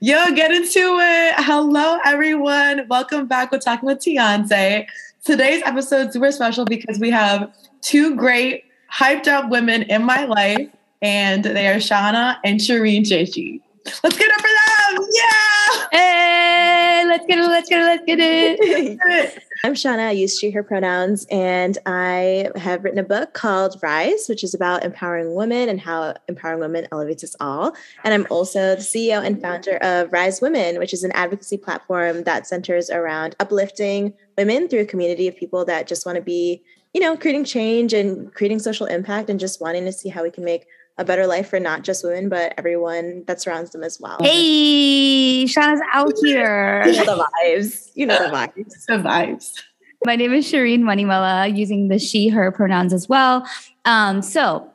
Yo, get into it. Hello, everyone. Welcome back We're Talking with Tiance. Today's episode is super special because we have two great, hyped up women in my life, and they are Shana and Shereene Chechy. Let's get up for them. Yeah. Hey, let's get it, let's get it, let's get it. I'm Shana. I use she, her pronouns, and I have written a book called Rise, which is about empowering women and how empowering women elevates us all. And I'm also the CEO and founder of Rise Women, which is an advocacy platform that centers around uplifting women through a community of people that just want to be, you know, creating change and creating social impact and just wanting to see how we can make a better life for not just women, but everyone that surrounds them as well. Hey, Shana's out here. You know the vibes. You know the vibes. The vibes. My name is Shereene Manimala, using the she, her pronouns as well. Um, so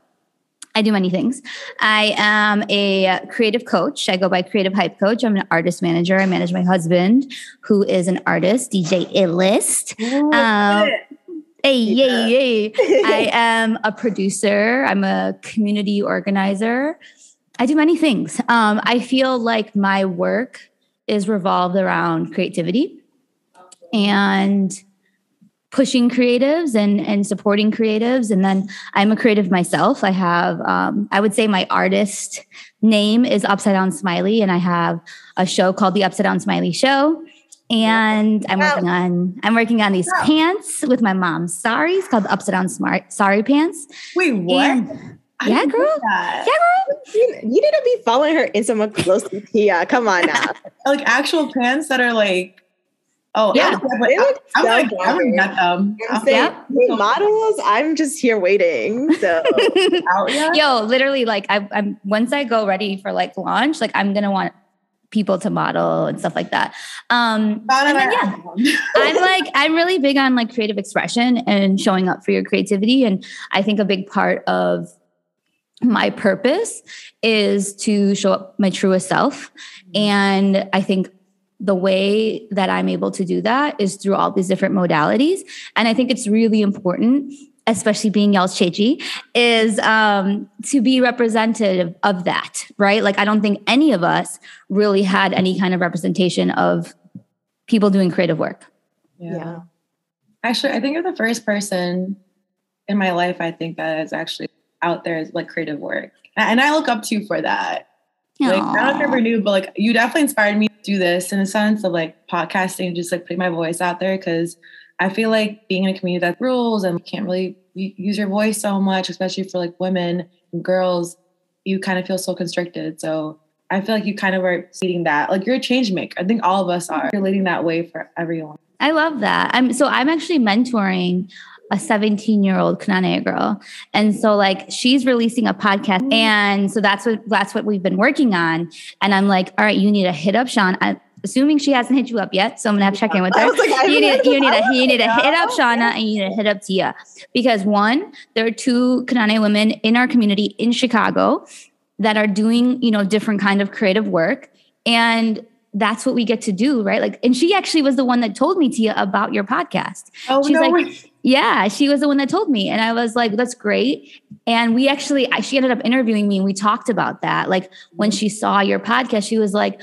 I do many things. I am a creative coach. I go by creative hype coach. I'm an artist manager. I manage my husband, who is an artist, DJ Illest. Um, Hey, yay, yay. I am a producer. I'm a community organizer. I do many things. Um, I feel like my work is revolved around creativity and pushing creatives and, and supporting creatives. And then I'm a creative myself. I have, um, I would say my artist name is Upside Down Smiley, and I have a show called The Upside Down Smiley Show and I'm working on I'm working on these pants with my mom. Sorry, it's called the upside down smart Sorry pants. Wait, what? And, yeah, girl. Yeah, girl. You, you, need to be following her Instagram closely, Tia. Come on now. like actual pants that are like Oh yeah, I'm, I'm, I'm, like, I'm gonna get them. I'm saying, models. I'm just here waiting. So, yo, literally, like I, I'm once I go ready for like launch, like I'm gonna want people to model and stuff like that. Um, and then, yeah, I'm like, I'm really big on like creative expression and showing up for your creativity. And I think a big part of my purpose is to show up my truest self. And I think the way that I'm able to do that is through all these different modalities. And I think it's really important especially being Yel's Chechi, is um, to be representative of that, right? Like, I don't think any of us really had any kind of representation of people doing creative work. Yeah. yeah. Actually, I think you're the first person in my life I think that is actually out there as like creative work. And I look up to you for that. Aww. Like, I don't ever knew, but like, you definitely inspired me to do this in a sense of like podcasting, just like putting my voice out there because I feel like being in a community that rules and can't really use your voice so much, especially for like women and girls, you kind of feel so constricted. So I feel like you kind of are leading that. Like you're a change maker. I think all of us are. You're leading that way for everyone. I love that. I'm so I'm actually mentoring a 17 year old Knanaya girl. And so like she's releasing a podcast. Mm-hmm. And so that's what that's what we've been working on. And I'm like, all right, you need to hit up Sean. I, assuming she hasn't hit you up yet. So I'm gonna have to check in with her. Like, you need, you need to you need to hit up oh, Shana and you need to hit up Tia because one, there are two Knanaya women in our community in Chicago that are doing you know different kind of creative work and that's what we get to do, right? Like, and she actually was the one that told me, Tia, about your podcast. Oh, She's no like, way. yeah, she was the one that told me. And I was like, that's great. And we actually, she ended up interviewing me and we talked about that. Like, when mm-hmm. she saw your podcast, she was like,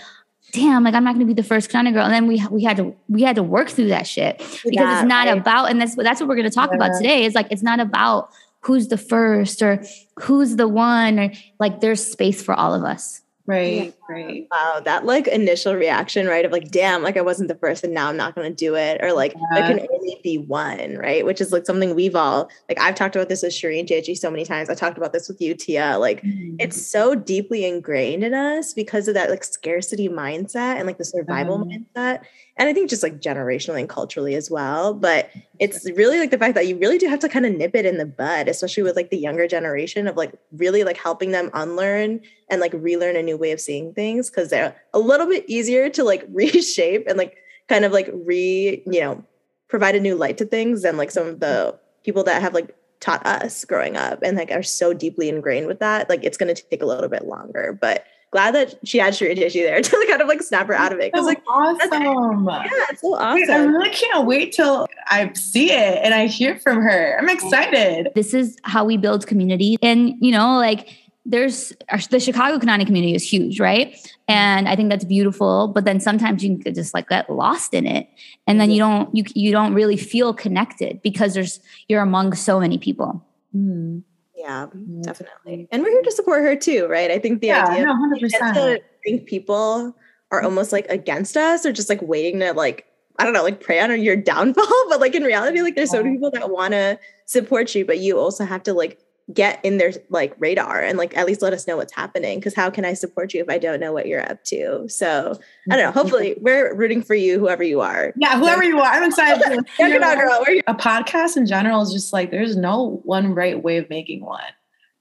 damn, like I'm not going to be the first kind of girl. And then we we had to we had to work through that shit because yeah, it's not right. about. And that's that's what we're going to talk yeah. about today. Is like it's not about who's the first or who's the one or like there's space for all of us. Right, right. Wow, that like initial reaction, right? Of like, damn, like I wasn't the first and now I'm not gonna do it. Or like yeah. there can only be one, right? Which is like something we've all like I've talked about this with Shereene Chechy so many times. I talked about this with you, Tia. Like mm-hmm. it's so deeply ingrained in us because of that like scarcity mindset and like the survival mm-hmm. mindset and I think just like generationally and culturally as well. But it's really like the fact that you really do have to kind of nip it in the bud, especially with like the younger generation of like really like helping them unlearn and like relearn a new way of seeing things because they're a little bit easier to like reshape and like kind of like re, you know, provide a new light to things than like some of the people that have like taught us growing up and like are so deeply ingrained with that. Like it's going to take a little bit longer, but glad that she had Shereene Chechy there to kind of like snap her out of it. Because like awesome. Yeah, it's so awesome. Wait, I really can't wait till I see it and I hear from her. I'm excited. This is how we build community. And you know, like there's the Chicago Knanaya community is huge, right? And I think that's beautiful. But then sometimes you can just like get lost in it, and then mm-hmm. you don't you you don't really feel connected because there's you're among so many people. Mm-hmm. Yeah, mm-hmm. definitely. And we're here to support her too, right? I think the yeah, idea no, 100%. to think people are mm-hmm. almost like against us or just like waiting to like I don't know, like prey on your downfall. But like in reality, like there's so many people that want to support you, but you also have to like get in their like radar and like at least let us know what's happening because how can i support you if i don't know what you're up to? So i don't know hopefully mm-hmm. we're rooting for you whoever you are. Yeah whoever you are. I'm excited Check it out, girl. a podcast in general is just like there's no one right way of making one.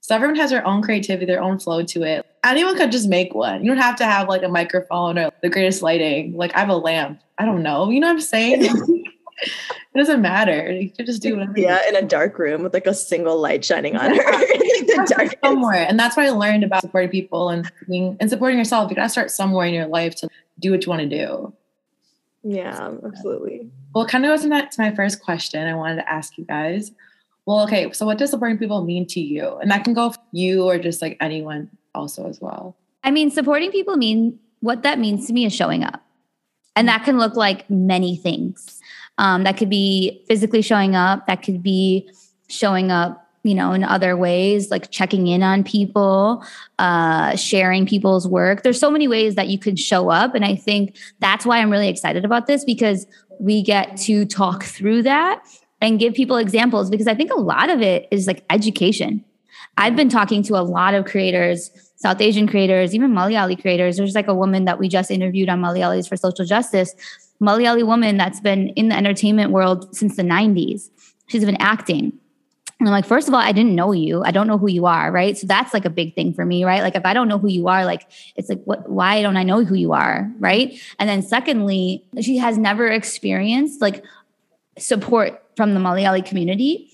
So everyone has their own creativity their own flow to it. Anyone could just make one. You don't have to have like a microphone or the greatest lighting. Like i have a lamp. I don't know. You know what i'm saying it doesn't matter. You can just do whatever. Yeah, in a dark room with like a single light shining on her. the somewhere, and that's what I learned about supporting people and being and supporting yourself. You gotta start somewhere in your life to do what you want to do. Yeah, absolutely. Well, kind of goes into that to my first question. I wanted to ask you guys. Well, okay, so what does supporting people mean to you? And that can go you or just like anyone also as well. I mean, supporting people mean what that means to me is showing up. And that can look like many things. Um, that could be physically showing up, that could be showing up you know in other ways like checking in on people uh sharing people's work. There's so many ways that you could show up and i think that's why i'm really excited about this because we get to talk through that and give people examples because i think a lot of it is like education. I've been talking to a lot of creators south asian creators even malayali creators. There's like a woman that we just interviewed on malayalis for social justice Malayali woman that's been in the entertainment world since the 90s. She's been acting. And I'm like, first of all, I didn't know you. I don't know who you are, right? So that's like a big thing for me, right? Like if I don't know who you are, like it's like, what? Why don't I know who you are, right? And then secondly, she has never experienced like support from the Malayali community,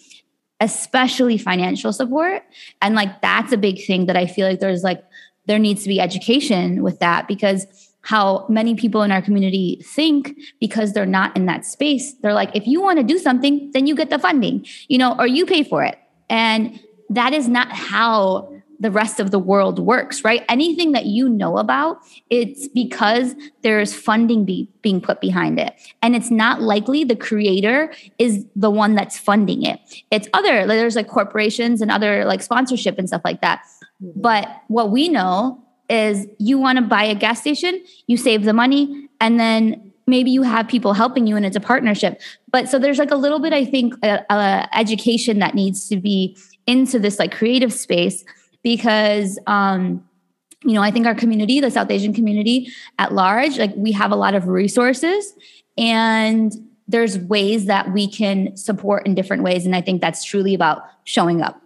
especially financial support. And like that's a big thing that I feel like there's like there needs to be education with that because how many people in our community think because they're not in that space. They're like, if you want to do something, then you get the funding, you know, or you pay for it. And that is not how the rest of the world works, right? Anything that you know about, it's because there's funding be, being put behind it. And it's not likely the creator is the one that's funding it. It's other, there's like corporations and other like sponsorship and stuff like that. Mm-hmm. But what we know is you want to buy a gas station, you save the money, and then maybe you have people helping you and it's a partnership. But so there's like a little bit, I think, uh, uh, education that needs to be into this like creative space because, um, you know, I think our community, the South Asian community at large, like we have a lot of resources and there's ways that we can support in different ways. And I think that's truly about showing up.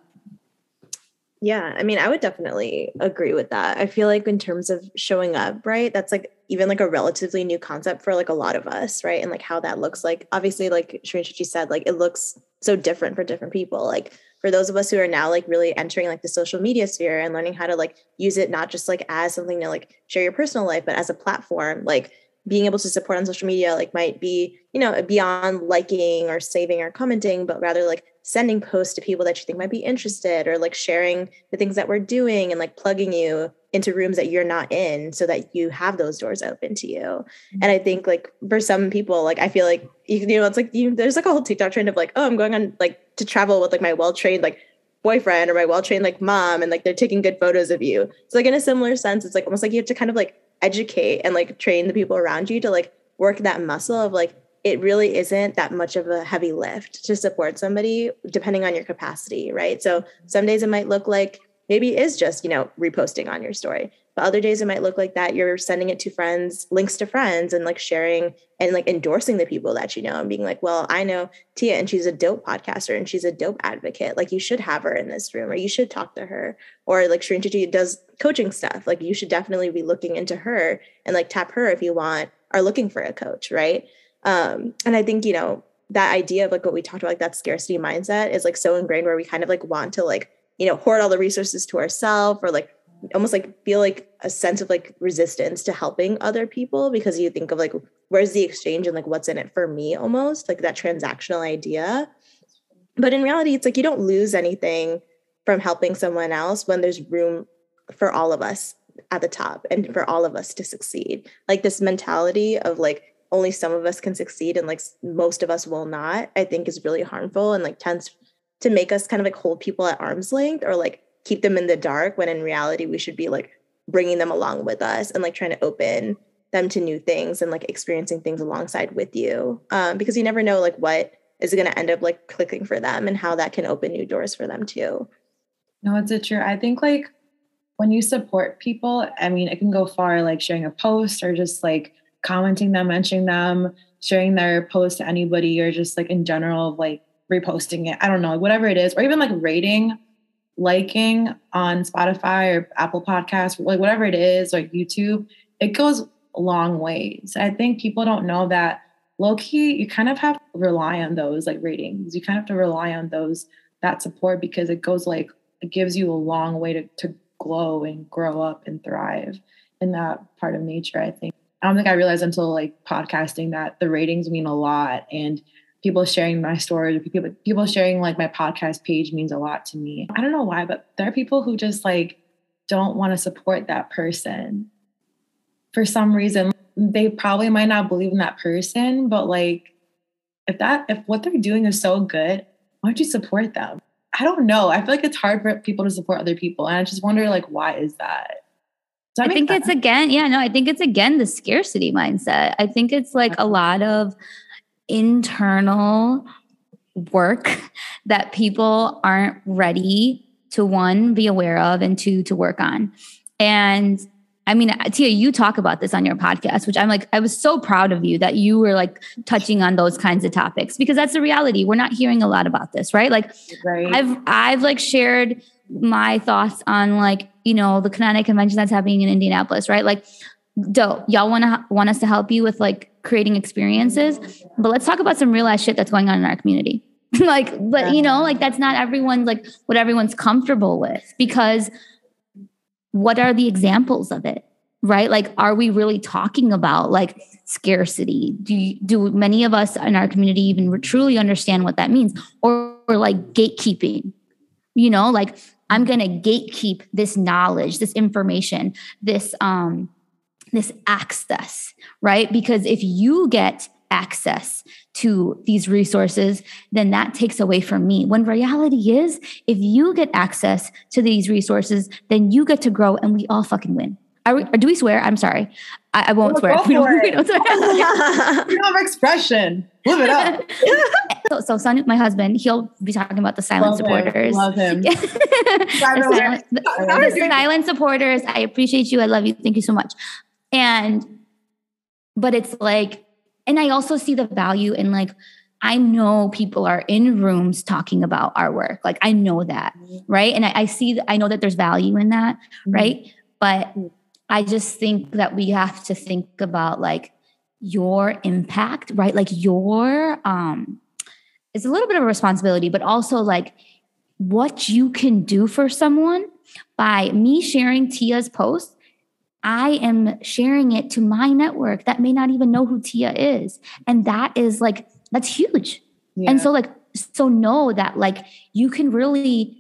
Yeah, I mean, I would definitely agree with that. I feel like in terms of showing up, right? That's like even like a relatively new concept for like a lot of us, right? And like how that looks like. Obviously, like Shereene Chechy said, like it looks so different for different people. Like for those of us who are now like really entering like the social media sphere and learning how to like use it not just like as something to like share your personal life, but as a platform, like being able to support on social media like might be you know beyond liking or saving or commenting but rather like sending posts to people that you think might be interested or like sharing the things that we're doing and like plugging you into rooms that you're not in so that you have those doors open to you mm-hmm. and i think like for some people like i feel like you, know it's like you, there's like a whole tiktok trend of like oh i'm going on like to travel with like my well-trained like boyfriend or my well-trained like mom and like they're taking good photos of you so like in a similar sense it's like almost like you have to kind of like educate and like train the people around you to like work that muscle of like it really isn't that much of a heavy lift to support somebody depending on your capacity right? So some days it might look like maybe is just you know reposting on your story but other days it might look like that you're sending it to friends links to friends and like sharing and like endorsing the people that you know and being like well i know tia and she's a dope podcaster and she's a dope advocate. Like you should have her in this room or you should talk to her. Or like Shereene does coaching stuff. Like you should definitely be looking into her and like tap her if you want are looking for a coach right? Um and i think you know that idea of like what we talked about like that scarcity mindset is like so ingrained where we kind of like want to like you know hoard all the resources to ourselves or like almost like feel like a sense of like resistance to helping other people because you think of like where's the exchange and like what's in it for me almost like that transactional idea but in reality it's like you don't lose anything from helping someone else when there's room for all of us at the top and for all of us to succeed. Like this mentality of like only some of us can succeed and like most of us will not, I think is really harmful and like tends to make us kind of like hold people at arm's length or like keep them in the dark when in reality we should be like bringing them along with us and like trying to open them to new things and like experiencing things alongside with you. Um, because you never know like what is going to end up like clicking for them and how that can open new doors for them too. No it's a true i think like when you support people i mean it can go far like sharing a post or just like commenting them mentioning them sharing their post to anybody or just like in general like reposting it i don't know whatever it is or even like rating liking on spotify or apple podcast like whatever it is like youtube it goes a long ways i think people don't know that low key, you kind of have to rely on those like ratings. You kind of have to rely on those that support because it goes like it gives you a long way to, to glow and grow up and thrive in that part of nature. I think I don't think I realized until like podcasting that the ratings mean a lot and people sharing my stories, people people sharing like my podcast page means a lot to me. I don't know why, but there are people who just like don't want to support that person for some reason they probably might not believe in that person, but like if that if what they're doing is so good, why don't you support them? I don't know. I feel like it's hard for people to support other people. And I just wonder like why is that? I think sense? it's again, yeah, no, I think it's again the scarcity mindset. I think it's like a lot of internal work that people aren't ready to one be aware of and two to work on. And I mean, Tia, you talk about this on your podcast, which I'm like, I was so proud of you that you were like touching on those kinds of topics because that's the reality. We're not hearing a lot about this, right? Like, right. I've I've like shared my thoughts on like you know the Knanaya convention that's happening in Indianapolis, right? Like, dope. Y'all want to want us to help you with like creating experiences, but let's talk about some real ass shit that's going on in our community. like, but you know, like that's not everyone like what everyone's comfortable with because what are the examples of it? Right? Like, are we really talking about like scarcity? Do you, do many of us in our community even truly understand what that means? Or, or like gatekeeping? You know, like I'm going to gatekeep this knowledge, this information, this um this access, right? Because if you get access to these resources, then that takes away from me. When reality is, if you get access to these resources, then you get to grow and we all fucking win. We, do we swear? I'm sorry. I, I won't oh, swear. We don't, we don't swear. Freedom of expression. Live it up. so, so son, my husband, he'll be talking about the silent love supporters. Him. Love him. the, silent, the, the silent supporters. I appreciate you. I love you. Thank you so much. And, but it's like and I also see the value in like, I know people are in rooms talking about our work. Like I know that, mm-hmm. right? And I, I see, I know that there's value in that, mm-hmm. right? But I just think that we have to think about like your impact, right? Like your, um, it's a little bit of a responsibility, but also like what you can do for someone by me sharing Tia's post I am sharing it to my network that may not even know who Tia is. And that is like, that's huge. Yeah. And so, like, so know that like you can really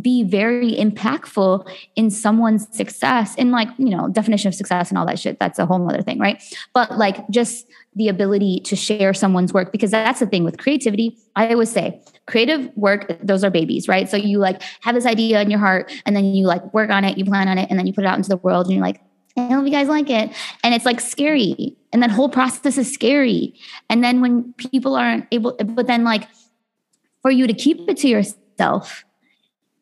be very impactful in someone's success in like you know definition of success and all that shit that's a whole other thing right but like just the ability to share someone's work because that's the thing with creativity i always say creative work those are babies right so you like have this idea in your heart and then you like work on it you plan on it and then you put it out into the world and you're like I hope you guys like it. And it's like scary. And that whole process is scary. And then when people aren't able, but then like for you to keep it to yourself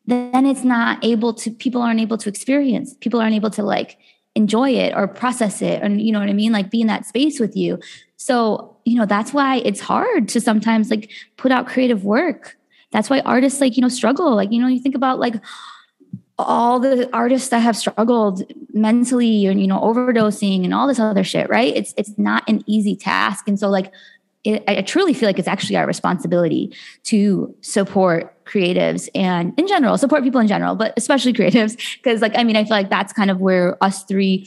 then it's not able to people aren't able to experience people aren't able to like enjoy it or process it and you know what i mean? Like be in that space with you. So you know that's why it's hard to sometimes like put out creative work. That's why artists like you know struggle. Like you know you think about like all the artists that have struggled mentally and you know overdosing and all this other shit right? It's it's not an easy task. And so like it, I truly feel like it's actually our responsibility to support creatives and in general, support people in general, but especially creatives. Because, like, I mean, I feel like that's kind of where us three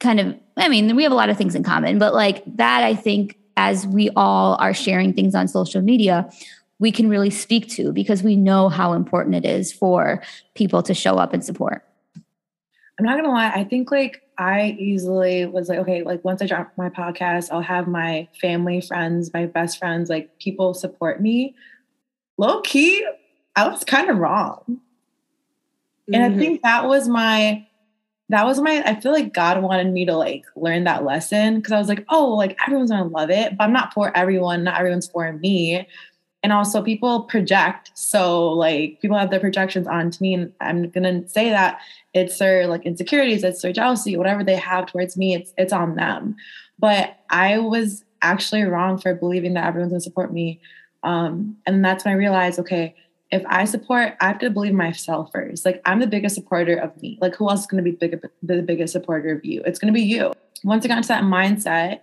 kind of, I mean, we have a lot of things in common, but like that, I think, as we all are sharing things on social media, we can really speak to because we know how important it is for people to show up and support. I'm not gonna lie, I think like I easily was like, okay, like once I drop my podcast, I'll have my family, friends, my best friends, like people support me. Low key, I was kind of wrong. Mm-hmm. And I mm-hmm. think that was my that was my I feel like God wanted me to like learn that lesson because I was like, oh, like everyone's gonna love it, but I'm not for everyone, not everyone's for me. And also people project. So like people have their projections onto me. And I'm gonna say that it's their like insecurities, it's their jealousy, whatever they have towards me, it's it's on them. But I was actually wrong for believing that everyone's gonna support me. Um, and that's when I realized, okay, if I support, I have to believe myself first. Like I'm the biggest supporter of me. Like who else is to be big, the biggest supporter of you? It's to be you. Once I got into that mindset,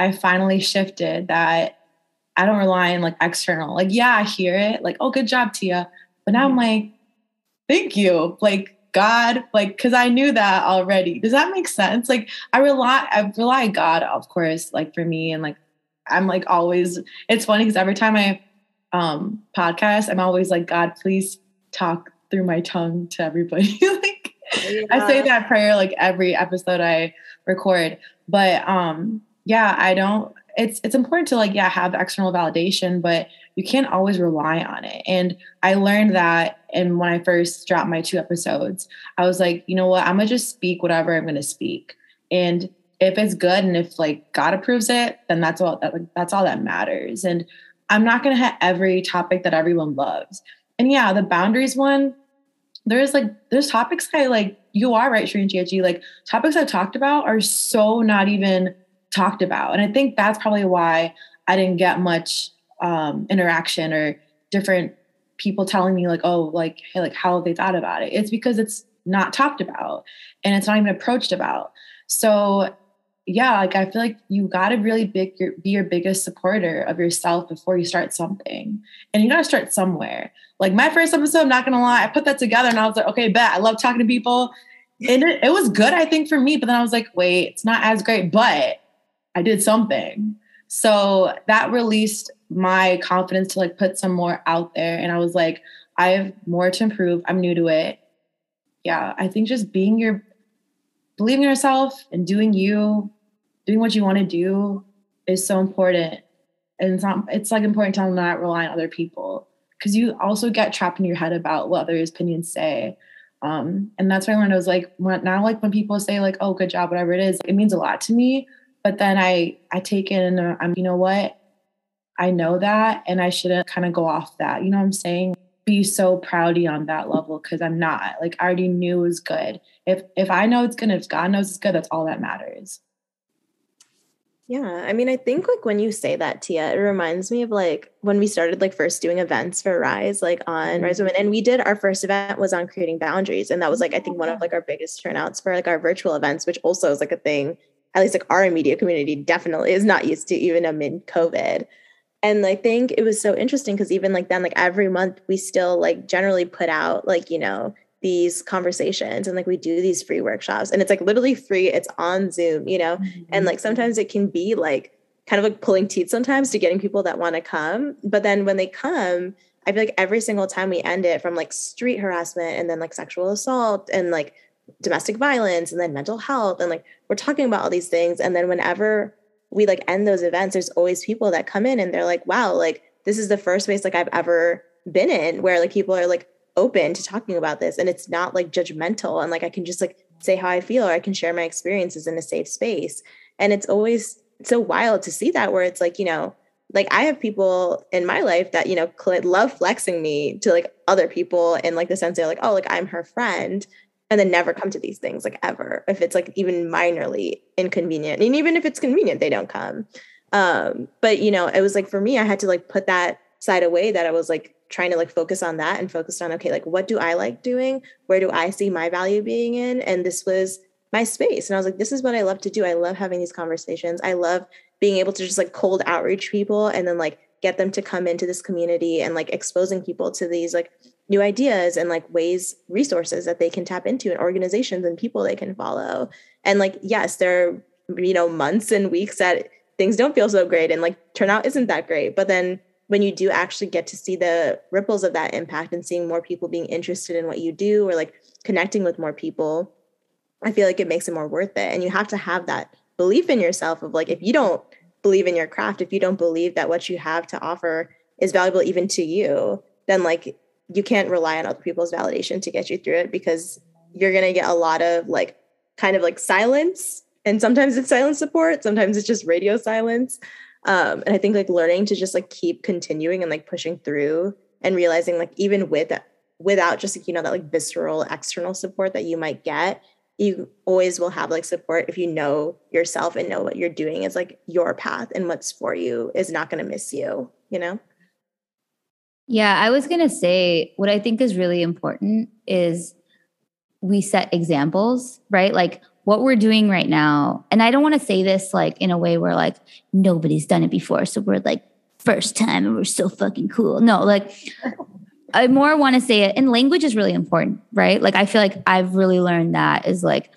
I finally shifted that I don't rely on like external. Like yeah, I hear it. Like oh, good job, Tia. But now I'm mm-hmm. like, thank you. Like God, like because I knew that already. Does that make sense? Like I rely, I rely on God, of course. Like for me, and like I'm like always. It's funny because every time I um podcast, I'm always like, God, please talk through my tongue to everybody. like yeah. I say that prayer like every episode I record. But um yeah, I don't it's it's important to like yeah have external validation but you can't always rely on it. And i learned that and when i first dropped my two episodes i was like you know what? I'm gonna just speak whatever i'm gonna speak. And if it's good and if like god approves it then that's all that like, that's all that matters. And I'm not to hit every topic that everyone loves. And yeah, the boundaries one, there's like, there's topics I like, you are right, Shereene Chechy, like topics I've talked about are so not even talked about. And I think that's probably why I didn't get much um, interaction or different people telling me like, oh, like, hey, like how they thought about it. It's because it's not talked about and it's not even approached about. So yeah, like I feel like you got to really big your, be your biggest supporter of yourself before you start something, and you got to start somewhere. Like my first episode, I'm not gonna lie, I put that together and I was like, okay, bet I love talking to people, and it, it was good, I think, for me. But then I was like, wait, it's not as great, but I did something. So that released my confidence to like put some more out there, and I was like, I have more to improve. I'm new to it. Yeah, I think just being your believing yourself and doing you, doing what you want to do is so important. And it's not, it's like important to not rely on other people because you also get trapped in your head about what others' opinions say. Um, and that's when I learned I was like, when, now like when people say like, oh, good job, whatever it is, it means a lot to me. But then I, I take it and uh, I'm, you know what? I know that and I shouldn't kind of go off that. You know what I'm saying? Be so proudy on that level because I'm not. Like I already knew it was good. If if I know it's good, if God knows it's good, that's all that matters. Yeah, I mean, I think like when you say that, Tia, it reminds me of like when we started like first doing events for Rise, like on mm-hmm. Rise Women, and we did our first event was on creating boundaries, and that was like I think one of like our biggest turnouts for like our virtual events, which also is like a thing. At least like our media community definitely is not used to even amid COVID. And I think it was so interesting because even like then, like every month, we still like generally put out like you know these conversations and like we do these free workshops and it's like literally free it's on zoom you know mm-hmm. and like sometimes it can be like kind of like pulling teeth sometimes to getting people that want to come but then when they come i feel like every single time we end it from like street harassment and then like sexual assault and like domestic violence and then mental health and like we're talking about all these things. And then whenever we like end those events there's always people that come in and they're like wow like this is the first space like i've ever been in where like people are like open to talking about this. And it's not like judgmental and like I can just like say how I feel or I can share my experiences in a safe space. And it's always so wild to see that where it's like, you know, like I have people in my life that, you know, love flexing me to like other people in like the sense they're like, oh, like I'm her friend and then never come to these things like ever if it's like even minorly inconvenient. And even if it's convenient they don't come. Um but you know it was like for me i had to like put that side away that i was like trying to like focus on that and focused on okay like what do i like doing? Where do i see my value being in? And this was my space. And i was like this is what i love to do. I love having these conversations. I love being able to just like cold outreach people and then like get them to come into this community and like exposing people to these like new ideas and like ways resources that they can tap into and organizations and people they can follow and like yes there are you know months and weeks that things don't feel so great and like turnout isn't that great but then when you do actually get to see the ripples of that impact and seeing more people being interested in what you do or like connecting with more people, I feel like it makes it more worth it. And you have to have that belief in yourself of like, if you don't believe in your craft, if you don't believe that what you have to offer is valuable even to you, then like you can't rely on other people's validation to get you through it because you're going to get a lot of like kind of like silence. And sometimes it's silent support, sometimes it's just radio silence. Um, and I think like learning to just like keep continuing and like pushing through and realizing like even with without just like, you know that like visceral external support that you might get, you always will have like support if you know yourself and know what you're doing is like your path and what's for you is not going to miss you, you know? Yeah, I was going to say what I think is really important is we set examples, right? Like what we're doing right now. And I don't want to say this like in a way where like nobody's done it before. So we're like first time and we're so fucking cool. No, like I more want to say it and language is really important, right? Like I feel like I've really learned that is like,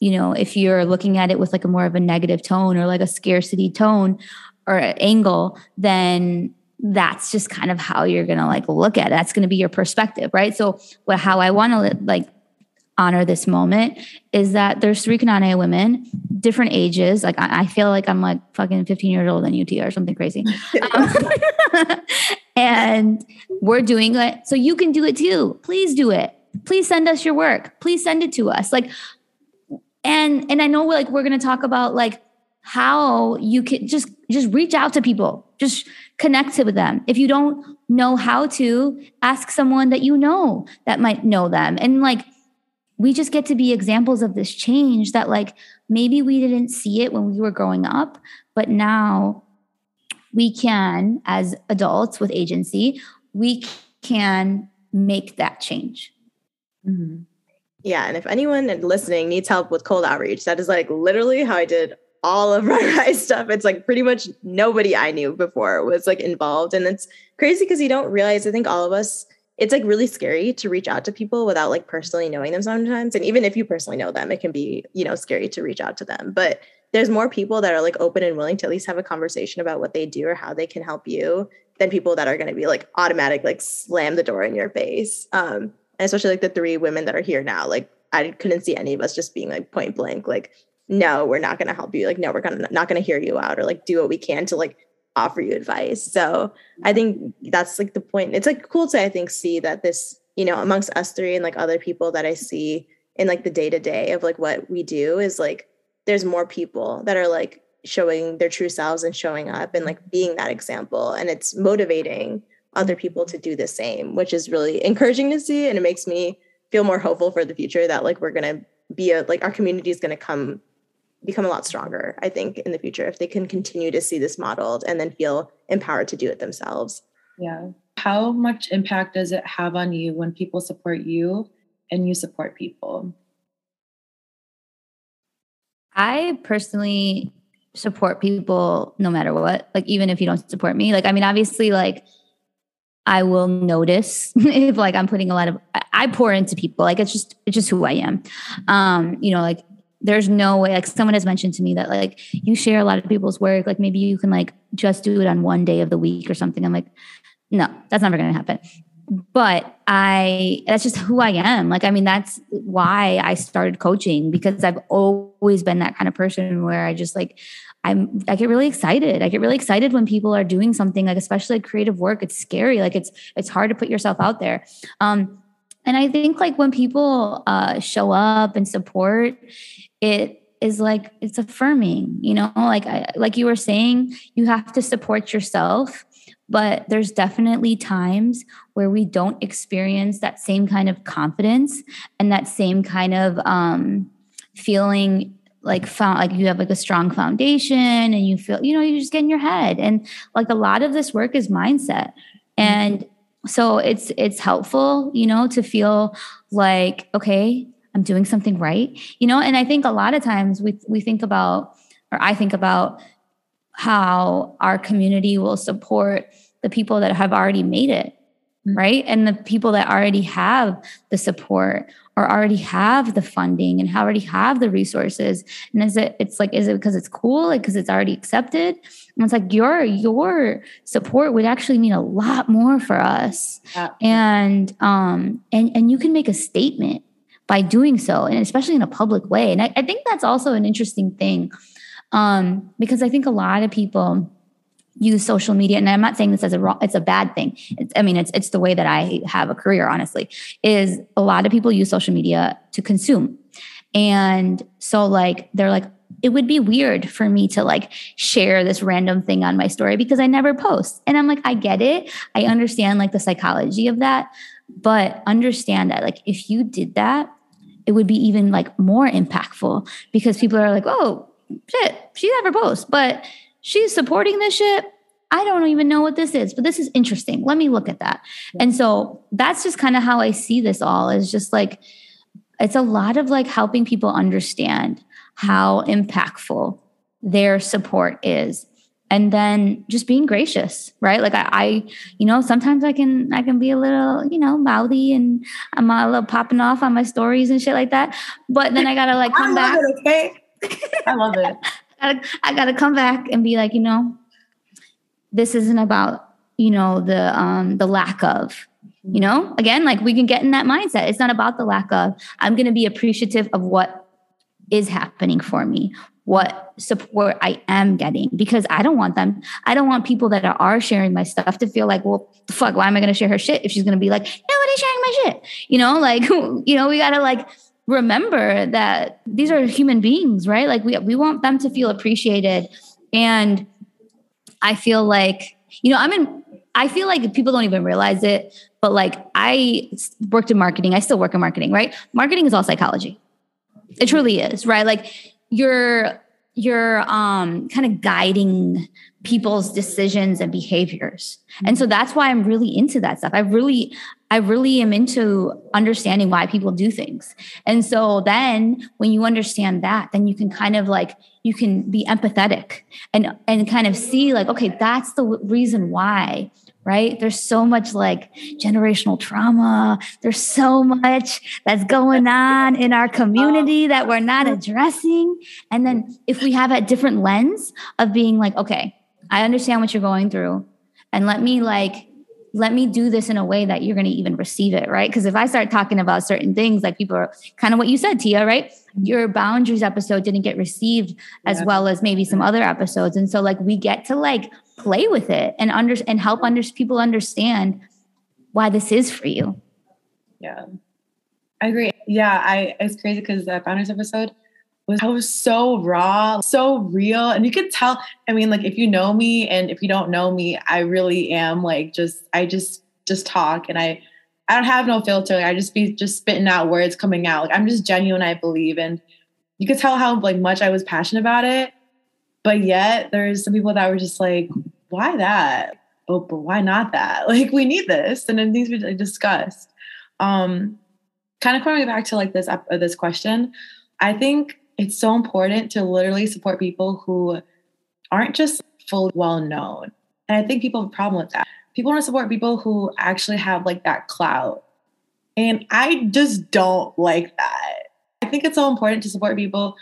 you know, if you're looking at it with like a more of a negative tone or like a scarcity tone or angle, then that's just kind of how you're going to like look at it. That's going to be your perspective, right? So, what, how I want to like honor this moment is that there's three Knanaya women, different ages. Like I, I, feel like I'm like fucking 15 years old in UT or something crazy. Um, and we're doing it. So you can do it too. Please do it. Please send us your work. Please send it to us. Like, and and I know like we're gonna talk about like how you can just just reach out to people. Just connect with them. If you don't know how to, ask someone that you know that might know them. And like we just get to be examples of this change that like maybe we didn't see it when we were growing up but now we can as adults with agency we can make that change mm-hmm. yeah and if anyone listening needs help with cold outreach that is like literally how i did all of my stuff. It's like pretty much nobody i knew before was like involved and it's crazy because you don't realize i think all of us it's like really scary to reach out to people without like personally knowing them sometimes and even if you personally know them it can be you know scary to reach out to them but there's more people that are like open and willing to at least have a conversation about what they do or how they can help you than people that are going to be like automatic like slam the door in your face um and especially like the three women that are here now like i couldn't see any of us just being like point blank like no we're not going to help you like no we're gonna not going to hear you out or like do what we can to like offer you advice. So I think that's like the point. It's like cool to I think see that this, you know, amongst us three and like other people that I see in like the day to day of like what we do is like there's more people that are like showing their true selves and showing up and like being that example and it's motivating other people to do the same which is really encouraging to see and it makes me feel more hopeful for the future that like we're going to be a like our community is going to come become a lot stronger, I think, in the future if they can continue to see this modeled and then feel empowered to do it themselves. Yeah. How much impact does it have on you when people support you and you support people? I personally support people no matter what. Like, even if you don't support me, like, I mean, obviously, like, I will notice if like I'm putting a lot of I pour into people. Like it's just it's just who I am. Um, you know, like there's no way like someone has mentioned to me that like you share a lot of people's work like maybe you can like just do it on one day of the week or something. I'm like no that's never going to happen. But i that's just who i am. Like i mean that's why i started coaching because i've always been that kind of person where i just like i'm i get really excited. I get really excited when people are doing something like especially like creative work. It's scary. Like it's it's hard to put yourself out there. Um and i think like when people uh show up and support it is like it's affirming you know? Like I, like you were saying you have to support yourself but there's definitely times where we don't experience that same kind of confidence and that same kind of um, feeling like found like you have like a strong foundation and you feel you know you just get in your head. And like a lot of this work is mindset. And so it's it's helpful you know to feel like okay I'm doing something right. You know, and I think a lot of times we we think about or I think about how our community will support the people that have already made it. mm-hmm. right? And the people that already have the support or already have the funding and already have the resources. And is it, it's like, is it because it's cool? Like, because it's already accepted? And it's like your, your support would actually mean a lot more for us. Yeah. And, um, and, and you can make a statement by doing so, and especially in a public way. And I, I think that's also an interesting thing. Um, because I think a lot of people, use social media and i'm not saying this as a wrong it's a bad thing it's, i mean it's it's the way that i have a career honestly is a lot of people use social media to consume and so like they're like it would be weird for me to like share this random thing on my story because i never post and i'm like i get it i understand like the psychology of that but understand that like if you did that it would be even like more impactful because people are like oh shit she never posts but she's supporting this shit. I don't even know what this is, but this is interesting. Let me look at that. And so that's just kind of how I see this all is just like it's a lot of like helping people understand how impactful their support is and then just being gracious right? Like I, I, you know sometimes i can i can be a little you know mouthy and i'm a little popping off on my stories and shit like that. But then i gotta like come back. it, okay? I love it. Gotta, I gotta come back and be like, you know, this isn't about, you know, the um the lack of, you know, again, like we can get in that mindset. It's not about the lack of. I'm gonna be appreciative of what is happening for me, what support I am getting, because I don't want them, I don't want people that are sharing my stuff to feel like, well, fuck, why am I gonna share her shit if she's gonna be like, nobody's sharing my shit? You know, like, you know, we gotta like remember that these are human beings, right? Like we we want them to feel appreciated. And I feel like, you know, I'm in I feel like people don't even realize it, but like I worked in marketing, I still work in marketing, right? Marketing is all psychology. It truly is, right? Like you're you're um kind of guiding people's decisions and behaviors. And so that's why I'm really into that stuff. I really I really am into understanding why people do things. And so then when you understand that, then you can kind of like you can be empathetic and and kind of see like okay, that's the reason why right? There's so much like generational trauma. There's so much that's going on in our community that we're not addressing. And then if we have a different lens of being like, okay, I understand what you're going through, and let me like let me do this in a way that you're going to even receive it, right? Because if I start talking about certain things, like people are kind of what you said, Tia, right? Your boundaries episode didn't get received as yeah. well as maybe some mm-hmm. other episodes. And so like we get to like play with it and under and help under people understand why this is for you. Yeah. I agree. Yeah, I it's crazy because the founders episode was I was so raw, so real. And you could tell, I mean, like if you know me and if you don't know me, I really am like just I just just talk and I I don't have no filter. I just be just spitting out words coming out. Like I'm just genuine, I believe. And you could tell how like much I was passionate about it. But yet there's some people that were just like, why that? Oh, but why not that? Like we need this. And then these we discussed. Um kind of coming back to like this uh, this question, I think it's so important to literally support people who aren't just fully well known. And I think people have a problem with that. People want to support people who actually have like that clout. And I just don't like that. I think it's so important to support people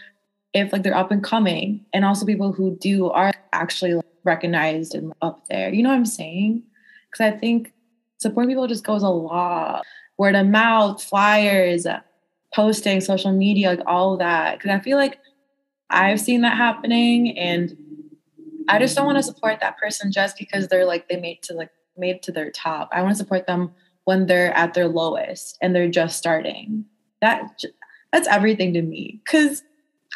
if like they're up and coming and also people who do are actually like, recognized and up there. You know what I'm saying? Because I think supporting people just goes a lot. Word of mouth, flyers, posting, social media, like all that. Because I feel like I've seen that happening, and I just don't want to support that person just because they're like they made to like made to their top. I want to support them when they're at their lowest and they're just starting. That that's everything to me. Because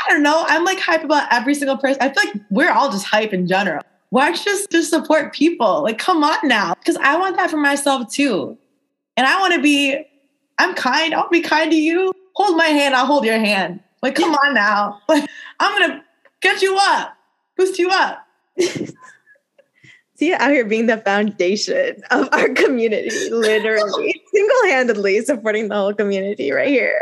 I don't know, I'm like hype about every single person. I feel like we're all just hype in general. Why just to support people? Like, come on now, because I want that for myself too, and I want to be. I'm kind. I'll be kind to you hold my hand, I'll hold your hand. Like, come on now. Like, I'm gonna get you up, boost you up. See you out here being the foundation of our community, literally single-handedly supporting the whole community right here.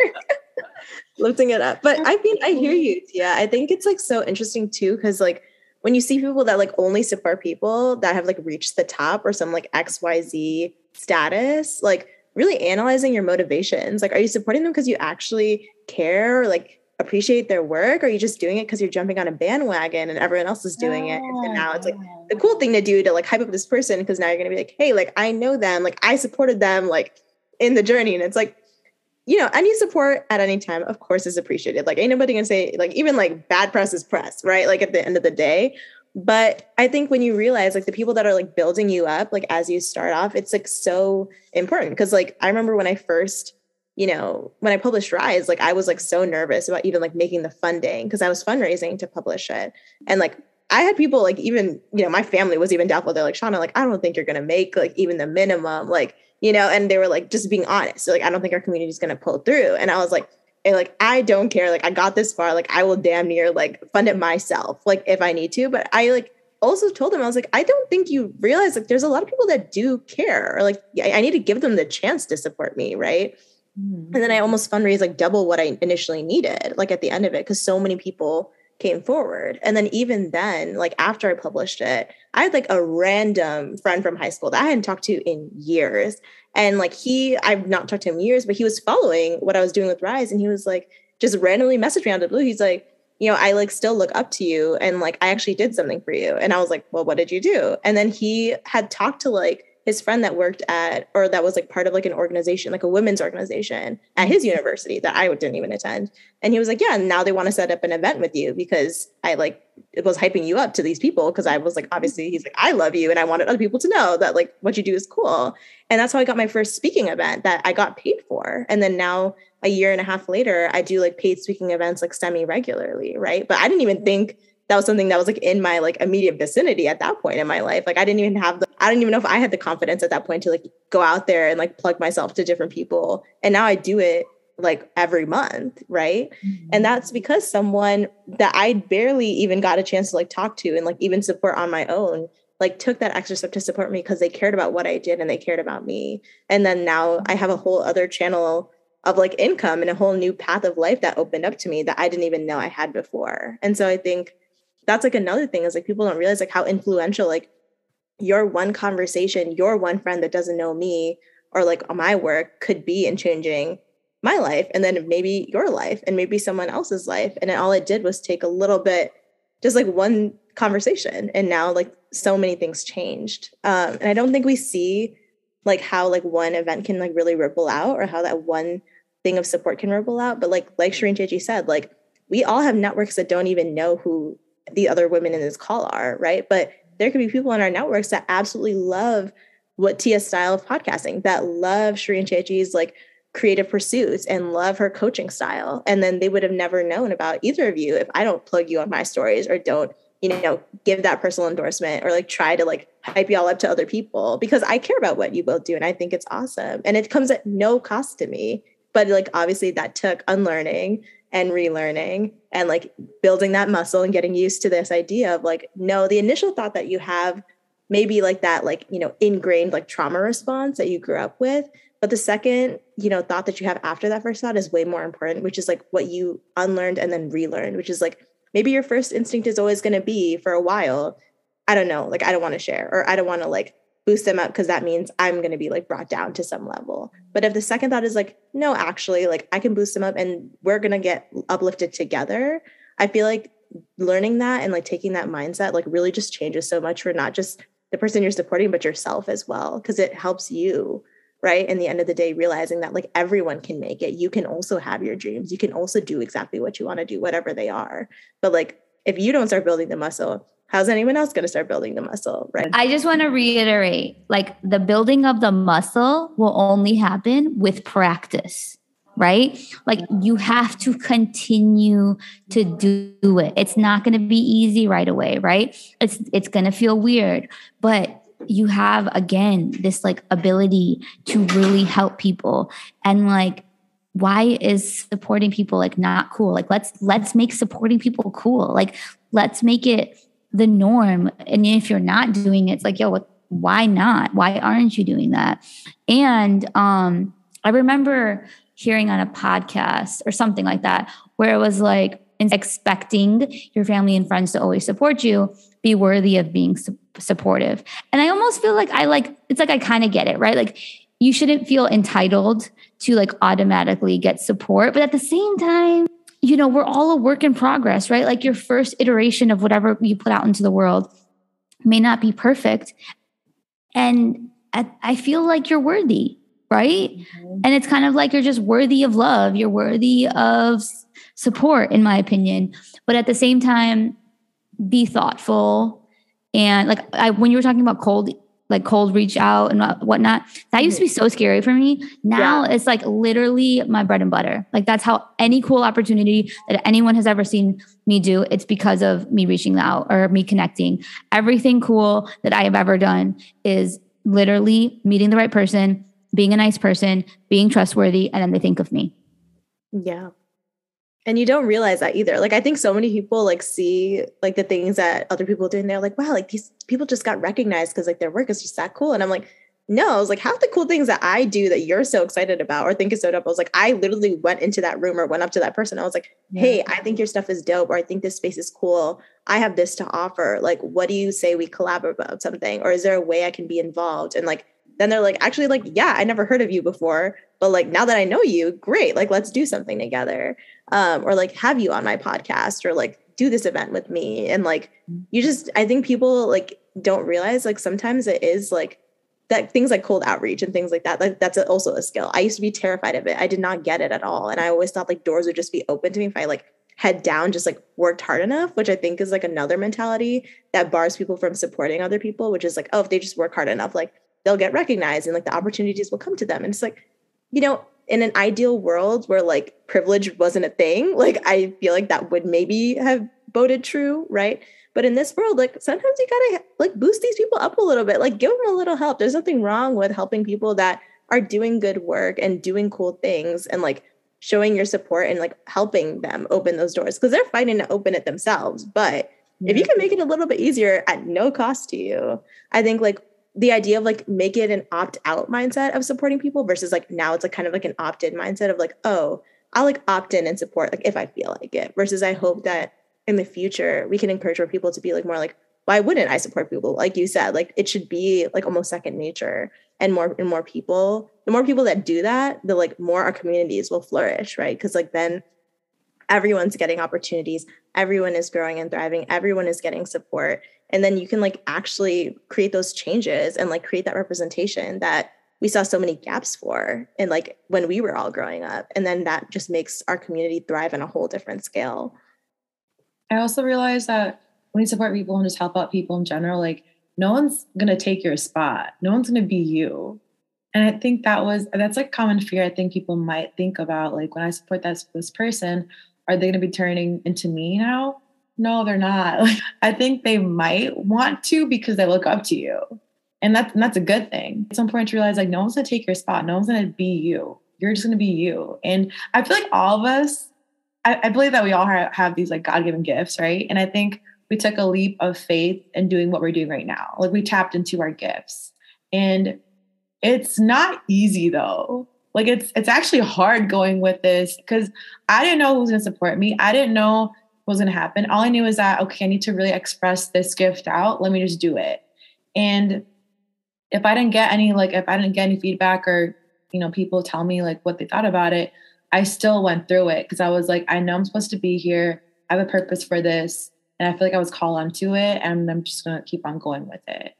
Lifting it up. But I mean, I hear you, Tia. I think it's like so interesting too, because like when you see people that like only support people that have like reached the top or some like XYZ status, like really analyzing your motivations. Like, are you supporting them because you actually care or like appreciate their work? Or are you just doing it because you're jumping on a bandwagon and everyone else is doing it? And now it's like the cool thing to do to like hype up this person because now you're gonna be like, hey, like I know them, like I supported them like in the journey. And it's like, you know, any support at any time, of course, is appreciated. Like, ain't nobody gonna say, like, even like bad press is press, right? Like, at the end of the day. But I think when you realize, like, the people that are like building you up, like, as you start off, it's like so important. Cause, like, I remember when I first, you know, when I published Rise, like, I was like so nervous about even like making the funding because I was fundraising to publish it. And like, I had people like even, you know, my family was even doubtful. They're like, Shana, like, I don't think you're gonna make like even the minimum. Like, you know, and they were like, just being honest. Like, I don't think our community is going to pull through. And I was like, and like, I don't care. Like, I got this far. Like, I will damn near like fund it myself, like, if I need to. But I like also told them, I was like, I don't think you realize like there's a lot of people that do care. Or like, I, I need to give them the chance to support me. Right. Mm-hmm. And then I almost fundraised like double what I initially needed, like at the end of it, because so many people came forward. And then even then, like after I published it, I had like a random friend from high school that I hadn't talked to in years. And like he, I've not talked to him years, but he was following what I was doing with Rise. And he was like, just randomly messaged me out of the blue. He's like, you know, I like still look up to you and like I actually did something for you. And I was like, well, what did you do? And then he had talked to like his friend that worked at or that was like part of like an organization like a women's organization at his university that i didn't even attend. And he was like yeah now they want to set up an event with you because i like it was hyping you up to these people because i was like obviously he's like i love you and i wanted other people to know that like what you do is cool. And that's how i got my first speaking event that i got paid for. And then now a year and a half later i do like paid speaking events like semi regularly right? But i didn't even think that was something that was like in my like immediate vicinity at that point in my life. Like I didn't even have the I didn't even know if I had the confidence at that point to like go out there and like plug myself to different people. And now I do it like every month, right? Mm-hmm. And that's because someone that I barely even got a chance to like talk to and like even support on my own like took that extra step to support me because they cared about what I did and they cared about me. And then now I have a whole other channel of like income and a whole new path of life that opened up to me that I didn't even know I had before. And so I think that's like another thing is like people don't realize like how influential like your one conversation, your one friend that doesn't know me or like my work could be in changing my life and then maybe your life and maybe someone else's life. And all it did was take a little bit, just like one conversation. And now like so many things changed. Um, and I don't think we see like how like one event can like really ripple out or how that one thing of support can ripple out. But like like Shereene said, like we all have networks that don't even know who the other women in this call are, right? But there could be people in our networks that absolutely love what Tia's style of podcasting, that love Shereene Chechy's like creative pursuits and love her coaching style. And then they would have never known about either of you if I don't plug you on my stories or don't, you know, give that personal endorsement or like try to like hype y'all up to other people because I care about what you both do and I think it's awesome. And it comes at no cost to me. But like obviously that took unlearning and relearning and like building that muscle and getting used to this idea of like no the initial thought that you have maybe like that like you know ingrained like trauma response that you grew up with. But the second you know thought that you have after that first thought is way more important which is like what you unlearned and then relearned which is like maybe your first instinct is always going to be for a while i don't know like i don't want to share or i don't want to like boost them up because that means I'm going to be like brought down to some level. But if the second thought is like, no, actually, like I can boost them up and we're going to get uplifted together, I feel like learning that and like taking that mindset like really just changes so much for not just the person you're supporting, but yourself as well, because it helps you. Right. In the end of the day, realizing that like everyone can make it. You can also have your dreams. You can also do exactly what you want to do, whatever they are. But like, if you don't start building the muscle, how's anyone else going to start building the muscle right? I just want to reiterate like the building of the muscle will only happen with practice right? Like you have to continue to do it. It's not going to be easy right away right? It's it's going to feel weird but you have again this like ability to really help people. And like why is supporting people like not cool? Like let's let's make supporting people cool. Like let's make it the norm. And if you're not doing it, it's like, yo, what, why not? Why aren't you doing that? And um, I remember hearing on a podcast or something like that where it was like, expecting your family and friends to always support you, be worthy of being su- supportive. And I almost feel like I like, it's like I kind of get it, right? Like you shouldn't feel entitled to like automatically get support. But at the same time, you know, we're all a work in progress, right? Like your first iteration of whatever you put out into the world may not be perfect. And I feel like you're worthy, right? Mm-hmm. And it's kind of like you're just worthy of love, you're worthy of support, in my opinion. But at the same time, be thoughtful. And like I, when you were talking about cold like cold reach out and whatnot. That used to be so scary for me. Now yeah. it's like literally my bread and butter. Like that's how any cool opportunity that anyone has ever seen me do, it's because of me reaching out or me connecting. Everything cool that I have ever done is literally meeting the right person, being a nice person, being trustworthy, and then they think of me. Yeah and you don't realize that either. Like i think so many people like see like the things that other people do and they're like wow like these people just got recognized because like their work is just that cool. And i'm like no. I was like half the cool things that i do that you're so excited about or think is so dope i was like i literally went into that room or went up to that person. I was like hey i think your stuff is dope or i think this space is cool. I have this to offer. Like what do you say we collaborate about something? Or is there a way i can be involved? And like then they're like actually like yeah i never heard of you before but like now that i know you great like let's do something together. Um, or like have you on my podcast or like do this event with me. And like you just i think people like don't realize like sometimes it is like that things like cold outreach and things like that like that's also a skill. I used to be terrified of it. I did not get it at all. And i always thought like doors would just be open to me if i like head down just like worked hard enough which i think is like another mentality that bars people from supporting other people which is like oh if they just work hard enough like they'll get recognized and like the opportunities will come to them. And it's like you know in an ideal world where like privilege wasn't a thing, like I feel like that would maybe have boded true, right? But in this world, like sometimes you gotta like boost these people up a little bit, like give them a little help. There's nothing wrong with helping people that are doing good work and doing cool things and like showing your support and like helping them open those doors because they're fighting to open it themselves. But if you can make it a little bit easier at no cost to you, I think like the idea of like make it an opt out mindset of supporting people versus like now it's like kind of like an opt in mindset of like, oh, I'll like opt in and support like if I feel like it. Versus I hope that in the future we can encourage more people to be like more like, why wouldn't I support people? Like you said, like it should be like almost second nature and more and more people, the more people that do that, the like more our communities will flourish, right? Because like then everyone's getting opportunities, everyone is growing and thriving, everyone is getting support and then you can like actually create those changes and like create that representation that we saw so many gaps for and like when we were all growing up. And then that just makes our community thrive on a whole different scale. I also realized that when you support people and just help out people in general. Like no one's gonna take your spot. No one's gonna be you. And i think that was that's like common fear i think people might think about. Like when i support this this person are they gonna be turning into me now no, they're not. I think they might want to because they look up to you. And that's, and that's a good thing. It's important to realize like no one's gonna take your spot. No one's gonna be you. You're just gonna be you. And I feel like all of us, I, I believe that we all have, have these like God-given gifts, right? And I think we took a leap of faith in doing what we're doing right now. Like we tapped into our gifts. And it's not easy though. Like it's it's actually hard going with this because I didn't know who was gonna support me. I didn't know was going to happen. All I knew was that, okay, I need to really express this gift out. Let me just do it. And if I didn't get any, like, if I didn't get any feedback or, you know, people tell me like what they thought about it, I still went through it because I was like, I know I'm supposed to be here. I have a purpose for this. And I feel like I was called onto it and I'm just going to keep on going with it.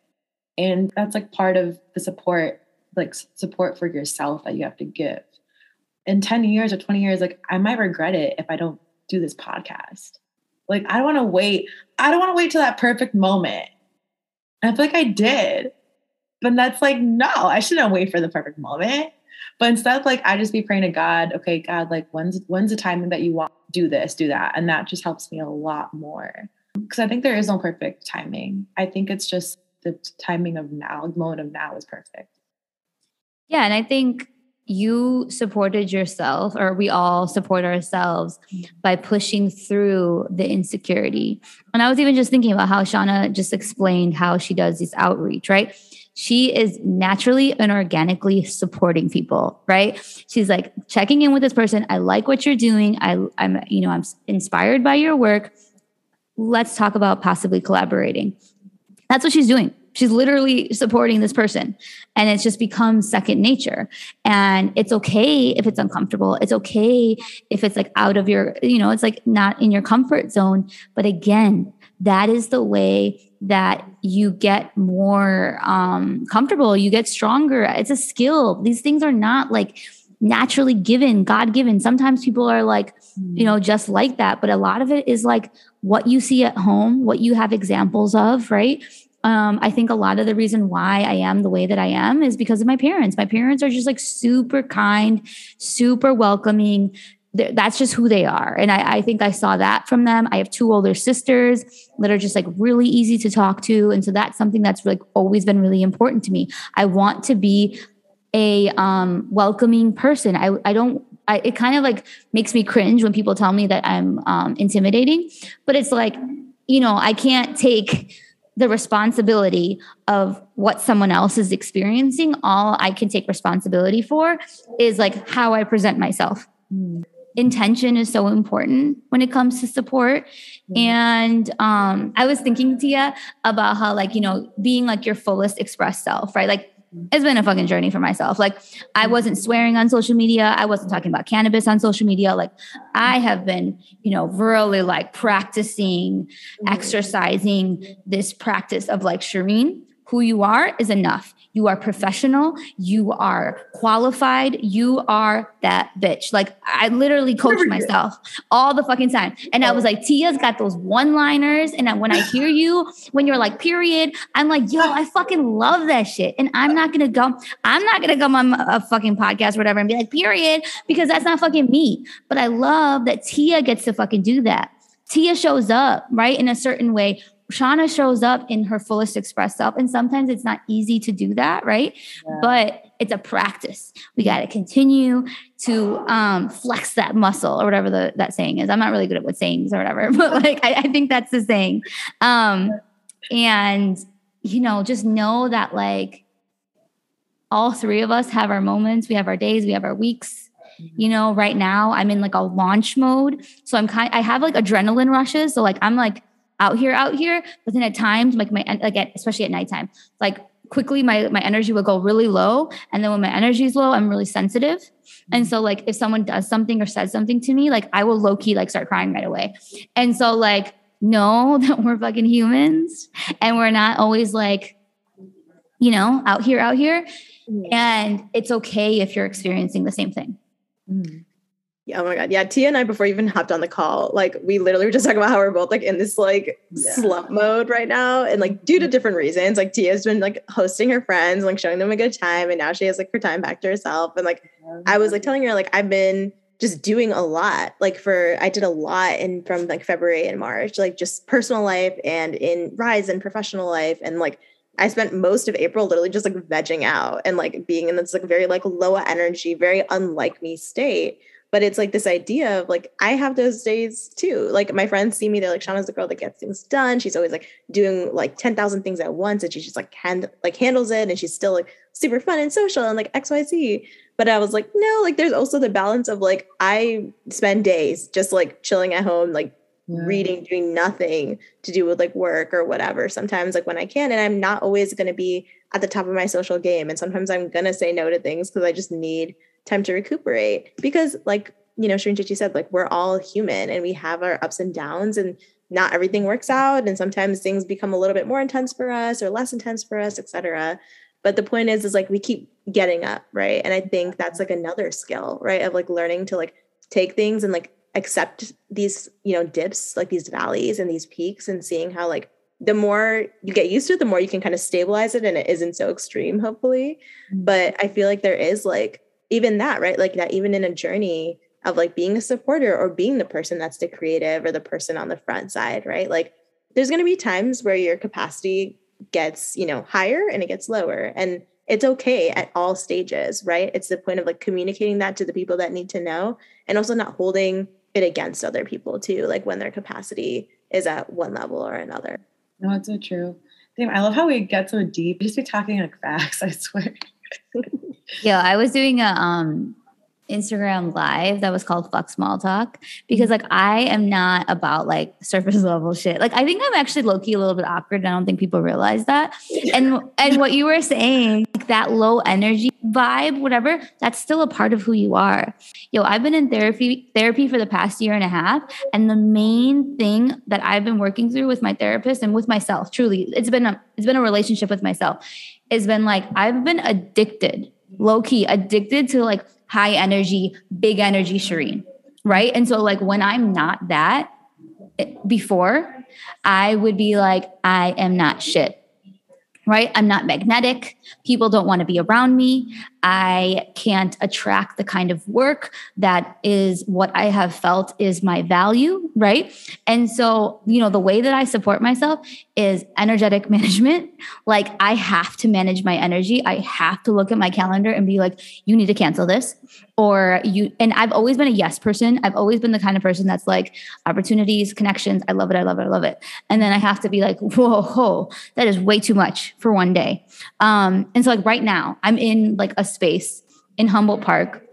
And that's like part of the support, like support for yourself that you have to give. In 10 years or 20 years, like I might regret it if I don't do this podcast. Like, I don't want to wait. I don't want to wait till that perfect moment. I feel like I did. But that's like, no, I shouldn't wait for the perfect moment. But instead, like I just be praying to God, okay, God, like when's when's the timing that you want do this, do that? And that just helps me a lot more. Because I think there is no perfect timing. I think it's just the timing of now, the moment of now is perfect. Yeah. And I think you supported yourself, or we all support ourselves by pushing through the insecurity. And I was even just thinking about how Shana just explained how she does this outreach, right? She is naturally and organically supporting people, right? She's like checking in with this person. I like what you're doing. I, I'm, you know, I'm inspired by your work. Let's talk about possibly collaborating. That's what she's doing she's literally supporting this person and it's just become second nature. And it's okay if it's uncomfortable. It's okay if it's like out of your you know it's like not in your comfort zone. But again that is the way that you get more um, comfortable. You get stronger. It's a skill. These things are not like naturally given god given sometimes people are like you know just like that. But a lot of it is like what you see at home what you have examples of right um, I think a lot of the reason why I am the way that I am is because of my parents. My parents are just like super kind, super welcoming. They're, that's just who they are. And I, I think I saw that from them. I have two older sisters that are just like really easy to talk to. And so that's something that's like always been really important to me. I want to be a um, welcoming person. I, I don't I, it kind of like makes me cringe when people tell me that I'm um, intimidating, but it's like, you know, I can't take the responsibility of what someone else is experiencing. All I can take responsibility for is like how I present myself. Mm. Intention is so important when it comes to support. Mm. And um, I was thinking, Tia, about how, like, you know, being like your fullest expressed self, right? Like, it's been a fucking journey for myself. Like I wasn't swearing on social media. I wasn't talking about cannabis on social media. Like I have been, you know, really like practicing, mm-hmm. exercising this practice of like Shereene, who you are is enough. You are professional. You are qualified. You are that bitch. Like I literally coach myself all the fucking time. And I was like, Tia's got those one liners. And when I hear you, when you're like, period, I'm like, yo, I fucking love that shit. And I'm not going to go, I'm not going to go on a fucking podcast or whatever and be like, period, because that's not fucking me. But I love that Tia gets to fucking do that. Tia shows up, right, in a certain way Shana shows up in her fullest express self. And sometimes it's not easy to do that, right? Yeah. But it's a practice. We got to continue to um, flex that muscle or whatever the, that saying is. I'm not really good at what sayings or whatever, but like I, I think that's the saying. Um, and, you know, just know that like all three of us have our moments, we have our days, we have our weeks mm-hmm. you know right now i'm in like a launch mode so i'm kind i have like adrenaline rushes so like i'm like out here, out here. But then at times, like my like at, especially at nighttime, like quickly my my energy will go really low. And then when my energy is low, I'm really sensitive. And so like if someone does something or says something to me, like I will low key like start crying right away. And so like know that we're fucking humans and we're not always like, you know, out here, out here. And it's okay if you're experiencing the same thing. Mm. Yeah, oh my god. Yeah, Tia and I before we even hopped on the call, like we literally were just talking about how we're both like in this like yeah. slump mode right now. And like due to different reasons, like Tia's been like hosting her friends, like showing them a good time. And now she has like her time back to herself. And like I was like telling her, like, I've been just doing a lot. Like for I did a lot in from like February and March, like just personal life and in rise and professional life. And like I spent most of April literally just like vegging out and like being in this like very like low energy, very unlike me state but it's like this idea of like I have those days too. Like my friends see me, they're like, Shana's the girl that gets things done. She's always like doing like ten thousand things at once, and she just like hand like handles it, and she's still like super fun and social and like X Y Z. But I was like, no, like there's also the balance of like I spend days just like chilling at home, like yeah. reading, doing nothing to do with like work or whatever. Sometimes like when I can, and I'm not always going to be at the top of my social game, and sometimes I'm gonna say no to things because I just need time to recuperate because like you know Shereene Chechy said like we're all human and we have our ups and downs and not everything works out and sometimes things become a little bit more intense for us or less intense for us etc but the point is is like we keep getting up right? And i think that's like another skill right of like learning to like take things and like accept these you know dips like these valleys and these peaks and seeing how like the more you get used to it the more you can kind of stabilize it and it isn't so extreme hopefully. Mm-hmm. but i feel like there is like even that, right? Like that, even in a journey of like being a supporter or being the person that's the creative or the person on the front side, right? Like there's going to be times where your capacity gets, you know, higher and it gets lower. And it's okay at all stages, right? It's the point of like communicating that to the people that need to know and also not holding it against other people too, like when their capacity is at one level or another. No, it's so true. Damn, I love how we get so deep. We just be talking like facts, I swear. yeah, I was doing a um Instagram live that was called Fuck Small Talk because like I am not about like surface level shit. Like I think I'm actually low key a little bit awkward. And I don't think people realize that. And and what you were saying, like that low energy vibe, whatever, that's still a part of who you are. Yo, I've been in therapy therapy for the past year and a half, and the main thing that I've been working through with my therapist and with myself, truly, it's been a it's been a relationship with myself. It's been like I've been addicted, low key addicted to like high energy, big energy Shereene, right? And so, like, when I'm not that eh, before, I would be like, I am not shit right? I'm not magnetic. People don't want to be around me. I can't attract the kind of work that is what I have felt is my value, right? And so, you know, the way that I support myself is energetic management. Like, I have to manage my energy. I have to look at my calendar and be like, you need to cancel this or you and I've always been a yes person. I've always been the kind of person that's like opportunities, connections. I love it. I love it. I love it. And then I have to be like, whoa, whoa that is way too much for one day. Um, and so like right now, I'm in like a space in Humboldt Park.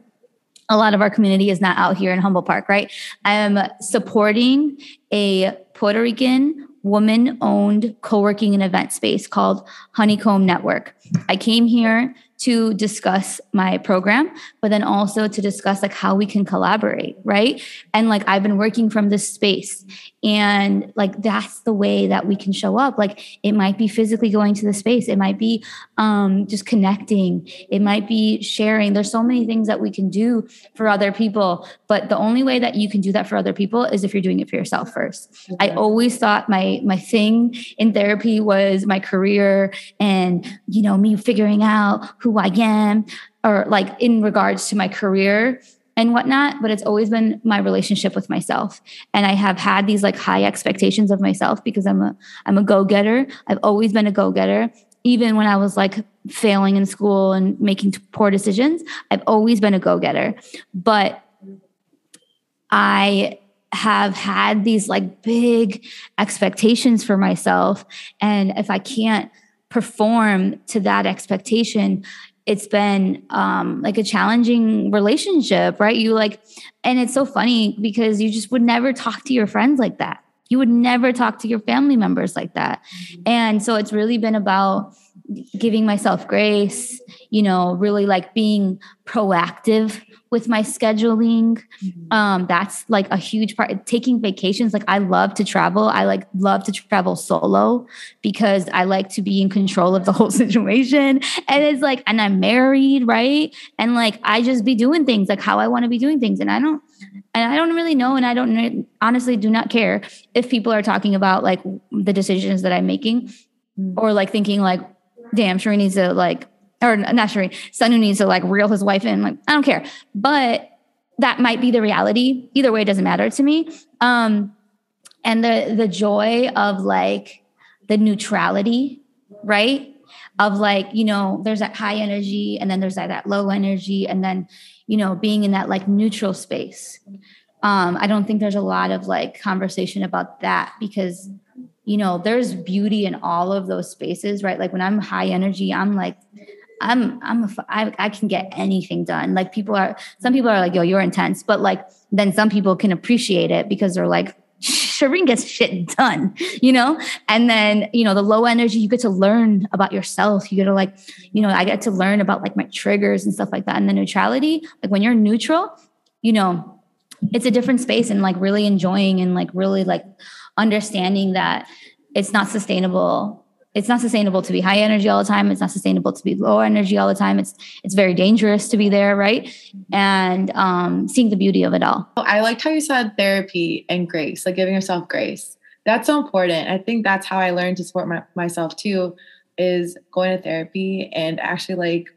A lot of our community is not out here in Humboldt Park, right? I'm supporting a Puerto Rican woman owned co working and event space called Honeycomb Network. I came here to discuss my program but then also to discuss like how we can collaborate right? And like i've been working from this space and like that's the way that we can show up. Like it might be physically going to the space. It might be um just connecting. It might be sharing. There's so many things that we can do for other people but the only way that you can do that for other people is if you're doing it for yourself first. I always thought my my thing in therapy was my career and you know me figuring out who who I am or like in regards to my career and whatnot, but it's always been my relationship with myself. And I have had these like high expectations of myself because I'm a I'm a go-getter. I've always been a go-getter. Even when I was like failing in school and making poor decisions, I've always been a go-getter. But I have had these like big expectations for myself. And if I can't perform to that expectation it's been um, like a challenging relationship right? You like and it's so funny because you just would never talk to your friends like that. You would never talk to your family members like that. Mm-hmm. and so it's really been about giving myself grace you know really like being proactive with my scheduling. Mm-hmm. Um, that's like a huge part. Taking vacations, like I love to travel. I like love to travel solo because I like to be in control of the whole situation. And it's like, and I'm married, right? And like I just be doing things like how I want to be doing things. And I don't and I don't really know, and I don't honestly do not care if people are talking about like the decisions that I'm making, mm-hmm. or like thinking like, damn, sure needs to like or not Shereene, son who needs to like reel his wife in. Like, I don't care. But that might be the reality. Either way, it doesn't matter to me. Um, and the the joy of like the neutrality, right? Of like, you know, there's that high energy and then there's that, that low energy, and then, you know, being in that like neutral space. Um, I don't think there's a lot of like conversation about that because you know there's beauty in all of those spaces right like when i'm high energy i'm like I'm I'm a, I, I can get anything done. Like people are some people are like, yo, you're intense, but like then some people can appreciate it because they're like, Shereene gets shit done, you know? And then, you know, the low energy, you get to learn about yourself. You get to like, you know, I get to learn about like my triggers and stuff like that. And the neutrality, like when you're neutral, you know, it's a different space and like really enjoying and like really like understanding that it's not sustainable it's not sustainable to be high energy all the time. It's not sustainable to be low energy all the time. It's it's very dangerous to be there right? And um seeing the beauty of it all. I liked how you said therapy and grace like giving yourself grace. That's so important. I think that's how i learned to support my, myself too is going to therapy and actually like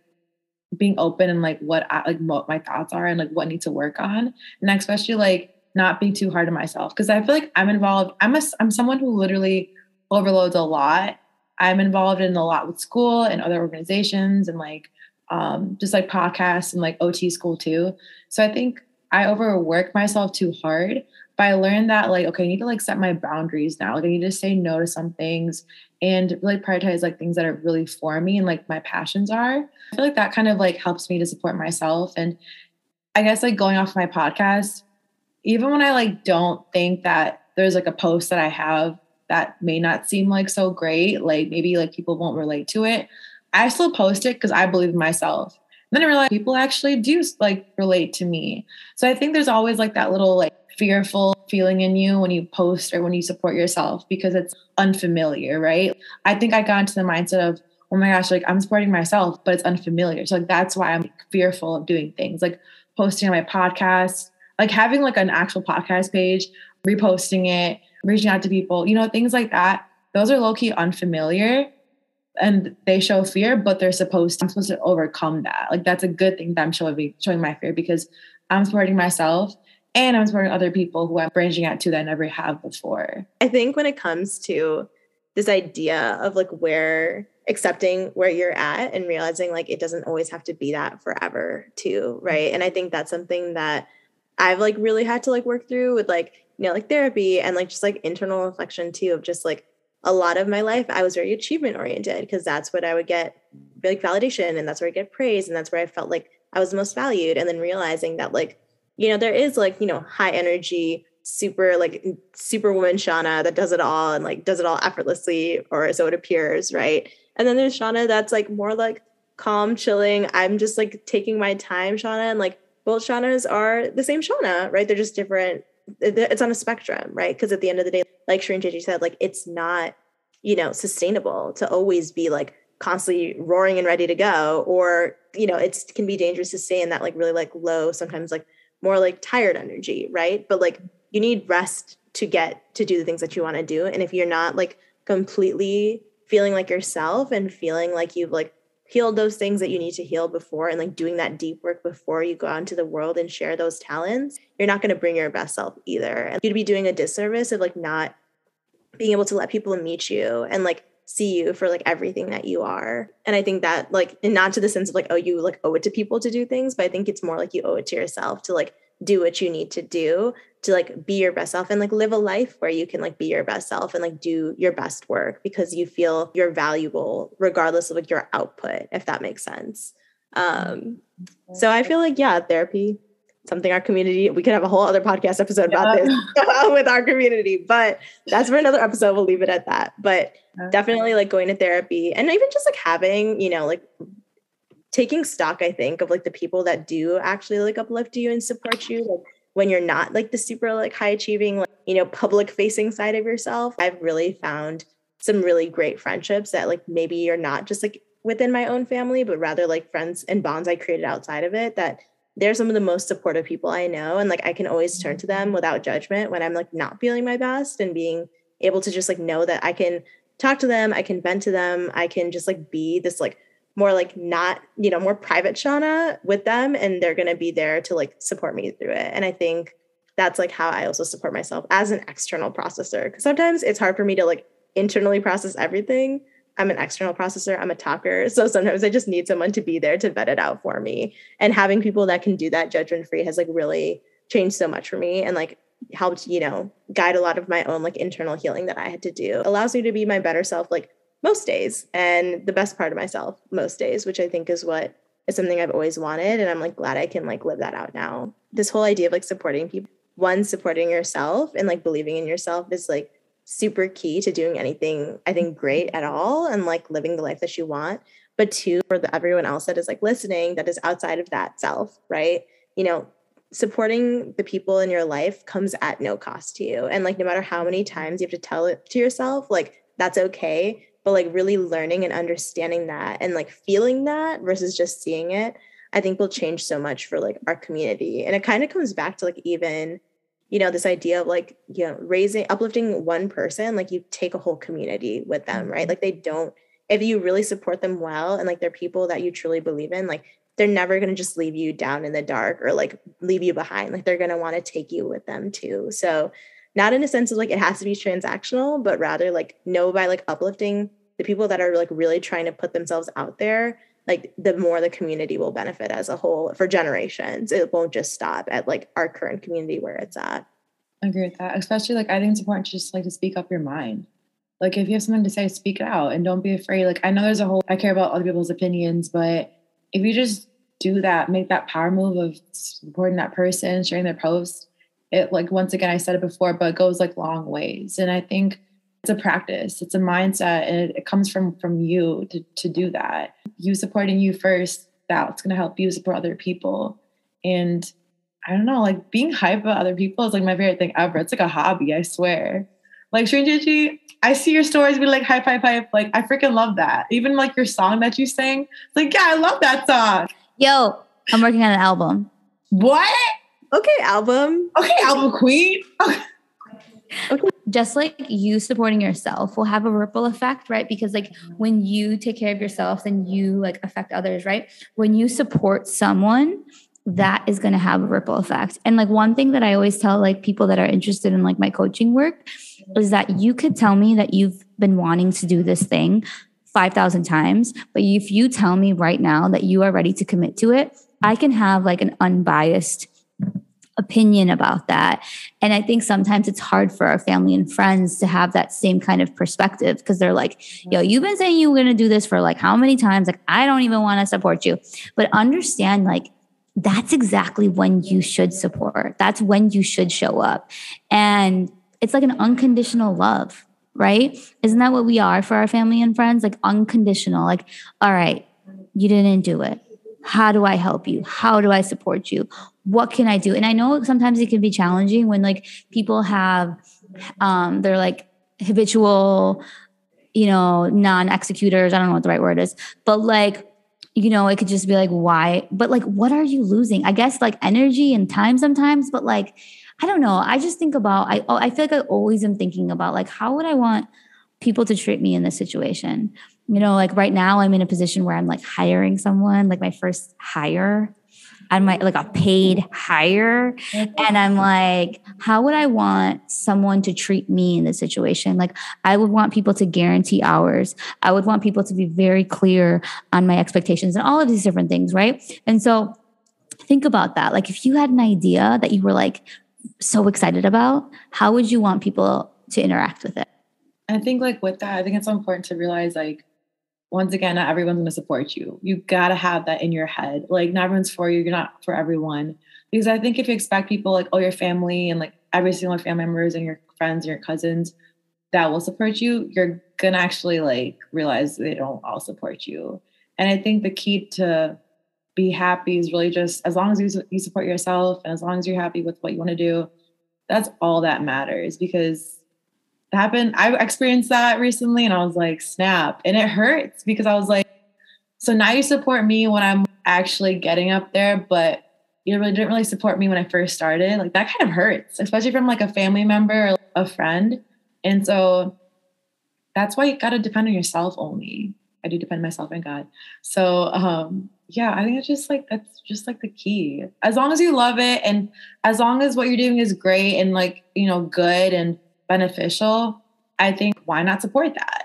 being open and like what I, like what my thoughts are and like what I need to work on. And especially like not being too hard on myself. Because I feel like I'm involved I'm a I'm someone who literally overloads a lot I'm involved in a lot with school and other organizations and like um, just like podcasts and like OT school too. So I think I overwork myself too hard. But I learned that like, okay, I need to like set my boundaries now. Like I need to say no to some things and really prioritize like things that are really for me and like my passions are. I feel like that kind of like helps me to support myself. And I guess like going off my podcast, even when I like don't think that there's like a post that I have that may not seem like so great, like maybe like people won't relate to it, I still post it because I believe in myself. And then I realized people actually do like relate to me. So I think there's always like that little like fearful feeling in you when you post or when you support yourself because it's unfamiliar, right? I think I got into the mindset of, oh my gosh, like I'm supporting myself, but it's unfamiliar. So like that's why I'm fearful of doing things like posting on my podcast, like having like an actual podcast page, reposting it, reaching out to people, you know, things like that. Those are low key unfamiliar and they show fear, but they're supposed to, I'm supposed to overcome that. Like that's a good thing that I'm showing showing my fear because I'm supporting myself and I'm supporting other people who I'm branching out to that I never have before. I think when it comes to this idea of like where accepting where you're at and realizing like it doesn't always have to be that forever too, right? And I think that's something that I've like really had to like work through with like you know, like therapy and like just like internal reflection too of just like a lot of my life I was very achievement oriented because that's what I would get like validation and that's where I get praise and that's where I felt like I was most valued and then realizing that like you know there is like you know high energy super like superwoman Shana that does it all and like does it all effortlessly or so it appears right? And then there's Shana that's like more like calm chilling. I'm just like taking my time Shana and like both Shanas are the same Shana right? They're just different it's on a spectrum, right? Because at the end of the day, like Shereene Chechy said, like it's not, you know, sustainable to always be like constantly roaring and ready to go, or you know, it can be dangerous to stay in that like really like low, sometimes like more like tired energy, right? But like you need rest to get to do the things that you want to do, and if you're not like completely feeling like yourself and feeling like you've like healed those things that you need to heal before and like doing that deep work before you go out into the world and share those talents, you're not going to bring your best self either. And you'd be doing a disservice of like not being able to let people meet you and like see you for like everything that you are. And I think that like and not to the sense of like oh you like owe it to people to do things, but I think it's more like you owe it to yourself to like do what you need to do to like be your best self and like live a life where you can like be your best self and like do your best work because you feel you're valuable regardless of like your output if that makes sense um so i feel like yeah therapy something our community we could have a whole other podcast episode yeah. about this with our community but that's for another episode we'll leave it at that but okay. definitely like going to therapy and even just like having you know like taking stock i think of like the people that do actually like uplift you and support you like when you're not like the super like high achieving like you know public facing side of yourself i've really found some really great friendships that like maybe you're not just like within my own family but rather like friends and bonds i created outside of it that they're some of the most supportive people i know and like i can always turn to them without judgment when i'm like not feeling my best and being able to just like know that i can talk to them i can vent to them i can just like be this like more like not, you know, more private Shana with them and they're going to be there to like support me through it. And I think that's like how I also support myself as an external processor because sometimes it's hard for me to like internally process everything. I'm an external processor, I'm a talker. So sometimes I just need someone to be there to vet it out for me. And having people that can do that judgment free has like really changed so much for me and like helped, you know, guide a lot of my own like internal healing that I had to do. Allows me to be my better self like most days and the best part of myself most days, which I think is what is something I've always wanted. And I'm like glad I can like live that out now. This whole idea of like supporting people, one, supporting yourself and like believing in yourself is like super key to doing anything I think great at all and like living the life that you want. But two, for the everyone else that is like listening that is outside of that self, right? You know, supporting the people in your life comes at no cost to you. And like no matter how many times you have to tell it to yourself, like that's okay but like really learning and understanding that and like feeling that versus just seeing it i think will change so much for like our community. And it kind of comes back to like even you know this idea of like you know raising uplifting one person like you take a whole community with them right? Mm-hmm. like they don't if you really support them well and like they're people that you truly believe in like they're never going to just leave you down in the dark or like leave you behind. Like they're going to want to take you with them too. So not in a sense of like it has to be transactional, but rather like know by like uplifting the people that are like really trying to put themselves out there, like the more the community will benefit as a whole for generations. It won't just stop at like our current community where it's at. I agree with that. Especially like I think it's important to just like to speak up your mind. Like if you have something to say, speak it out and don't be afraid. Like I know there's a whole I care about other people's opinions, but if you just do that, make that power move of supporting that person, sharing their post, it like once again I said it before, but it goes like long ways. And I think it's a practice, it's a mindset, and it, it comes from from you to to do that. You supporting you first, that's gonna help you support other people. And I don't know, like being hype about other people is like my favorite thing ever. It's like a hobby, I swear. Like Shereene Chechy, I see your stories be like hype, hype, hype. Like I freaking love that. Even like your song that you sang, it's like, yeah, I love that song. Yo, I'm working on an album. What? Okay, album. Okay, album queen. okay. Just like you supporting yourself will have a ripple effect, right? Because like when you take care of yourself, then you like affect others, right? When you support someone, that is going to have a ripple effect. And like one thing that I always tell like people that are interested in like my coaching work is that you could tell me that you've been wanting to do this thing 5,000 times, but if you tell me right now that you are ready to commit to it, I can have like an unbiased opinion about that. And I think sometimes it's hard for our family and friends to have that same kind of perspective because they're like, yo, mm-hmm. you've been saying you were going to do this for like how many times? Like, I don't even want to support you. But understand, like, that's exactly when you should support. That's when you should show up. And it's like an unconditional love, right? Isn't that what we are for our family and friends? Like unconditional, like, all right, you didn't do it. How do I help you? How do I support you? What can I do? And I know sometimes it can be challenging when like people have um they're like habitual, you know, non-executors. I don't know what the right word is, but like you know, it could just be like, why? But like, what are you losing? I guess like energy and time sometimes, but like, I don't know. I just think about, I, I feel like I always am thinking about like, how would I want people to treat me in this situation? You know, like right now I'm in a position where I'm like hiring someone, like my first hire. I'm like, like a paid hire. Mm-hmm. And I'm like, how would I want someone to treat me in this situation? Like, I would want people to guarantee hours. I would want people to be very clear on my expectations and all of these different things, right? And so think about that. Like, if you had an idea that you were like so excited about, how would you want people to interact with it? I think, like, with that, I think it's so important to realize, like, once again, not everyone's going to support you. You got to have that in your head. Like, not everyone's for you. You're not for everyone. Because I think if you expect people like, oh, your family and like every single family members and your friends your cousins that will support you, you're going to actually like realize they don't all support you. And I think the key to be happy is really just as long as you, you support yourself and as long as you're happy with what you want to do, that's all that matters because happened. I experienced that recently and I was like, snap. And it hurts because I was like, so now you support me when I'm actually getting up there, but you really didn't really support me when I first started. Like that kind of hurts, especially from like a family member or a friend. And so that's why you gotta depend on yourself only. I do depend on myself and God. So um yeah, I think it's just like that's just like the key. As long as you love it and as long as what you're doing is great and like, you know, good and beneficial, I think why not support that?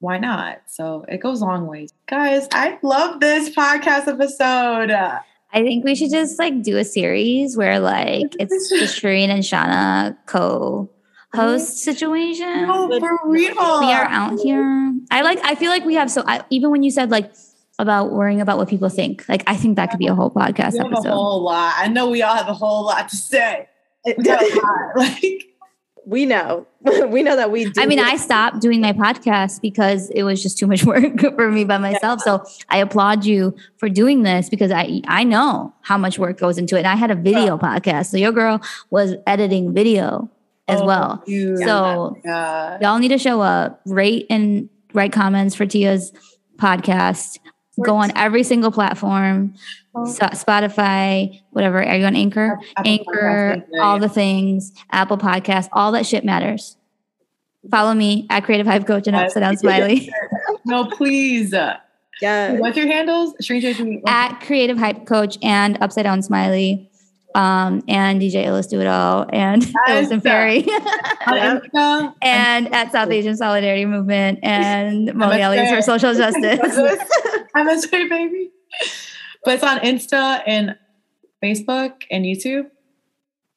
Why not? So it goes long ways. Guys, I love this podcast episode. I think we should just like do a series where like it's the Shereene and Shana co host situation. No, for real. We are out here. I like, I feel like we have so, I, even when you said like, about worrying about what people think. Like I think that could be a whole podcast episode. A whole lot. I know we all have a whole lot to say. It, like we know we know that we do. I mean, I stopped doing my podcast because it was just too much work for me by myself. Yeah. So I applaud you for doing this because I I know how much work goes into it. And I had a video podcast. So your girl was editing video as oh, well. You. So yeah. y'all need to show up, rate and write comments for Tia's podcast. Go on every single platform. Spotify, whatever. Are you on Anchor? Apple Anchor, all the things, Apple Podcast, all that shit matters. Follow me at Creative Hype Coach and Upside Down Smiley. no, please. Yeah. What's your handles? At Creative Hype Coach and Upside Down Smiley um, and DJ Illest Do It All and Illest and Perry. and at South Asian Solidarity Movement and Malayalees for Social Justice. I'm a sweet baby. But it's on Insta and Facebook and YouTube.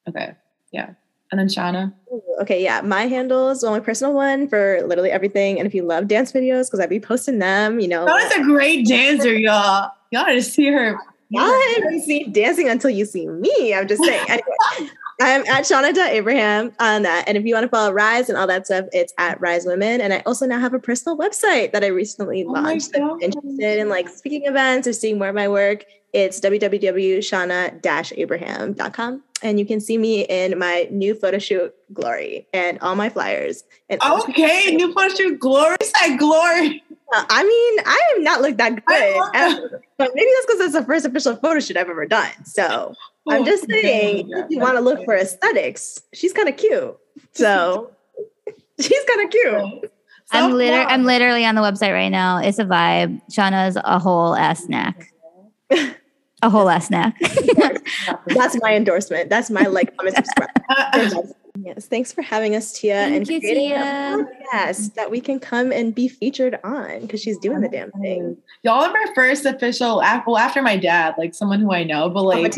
Okay. Yeah. And then Shana. Okay, yeah. My handle is my personal one for literally everything. And if you love dance videos, because I'd be posting them, you know. Shana's a great dancer, y'all. Y'all gotta see her. Y'all haven't seen dancing until you see me. I'm just saying. Anyway, I'm at Shana Abraham on that. And if you want to follow Rise and all that stuff, it's at Rise Women. And I also now have a personal website that I recently oh launched. If you're interested in like speaking events or seeing more of my work, it's www.shana-abraham.com. And you can see me in my new photo shoot, Glory, and all my flyers. And okay, new photo shoot, Glory. That Glory. Uh, I mean, I have not looked that good, but maybe that's because it's the first official photo shoot I've ever done. So I'm just saying, if you want to look for aesthetics, she's kind of cute. So she's kind of cute. I'm literally, I'm literally on the website right now. It's a vibe. Shana's a whole ass snack. a whole ass snack. That's my endorsement. That's my like, comment, subscribe. Yes, thanks for having us, Tia, Thank and you, creating Tia. a podcast that we can come and be featured on because she's doing the damn thing. Y'all are my first official, well, after my dad, like someone who I know, but like,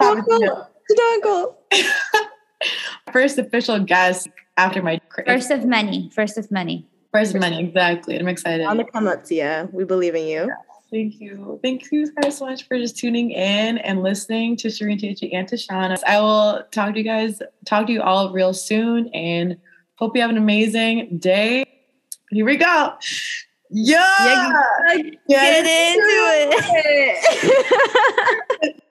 Uncle. first official guest after my first of many, first of many, first of many, exactly. I'm excited. On the come up, Tia. We believe in you. Yeah. Thank you. Thank you guys so much for just tuning in and listening to Shereene Chechy and to Shana. I will talk to you guys, talk to you all real soon and hope you have an amazing day. Here we go. Yeah. yeah get, get into it. it.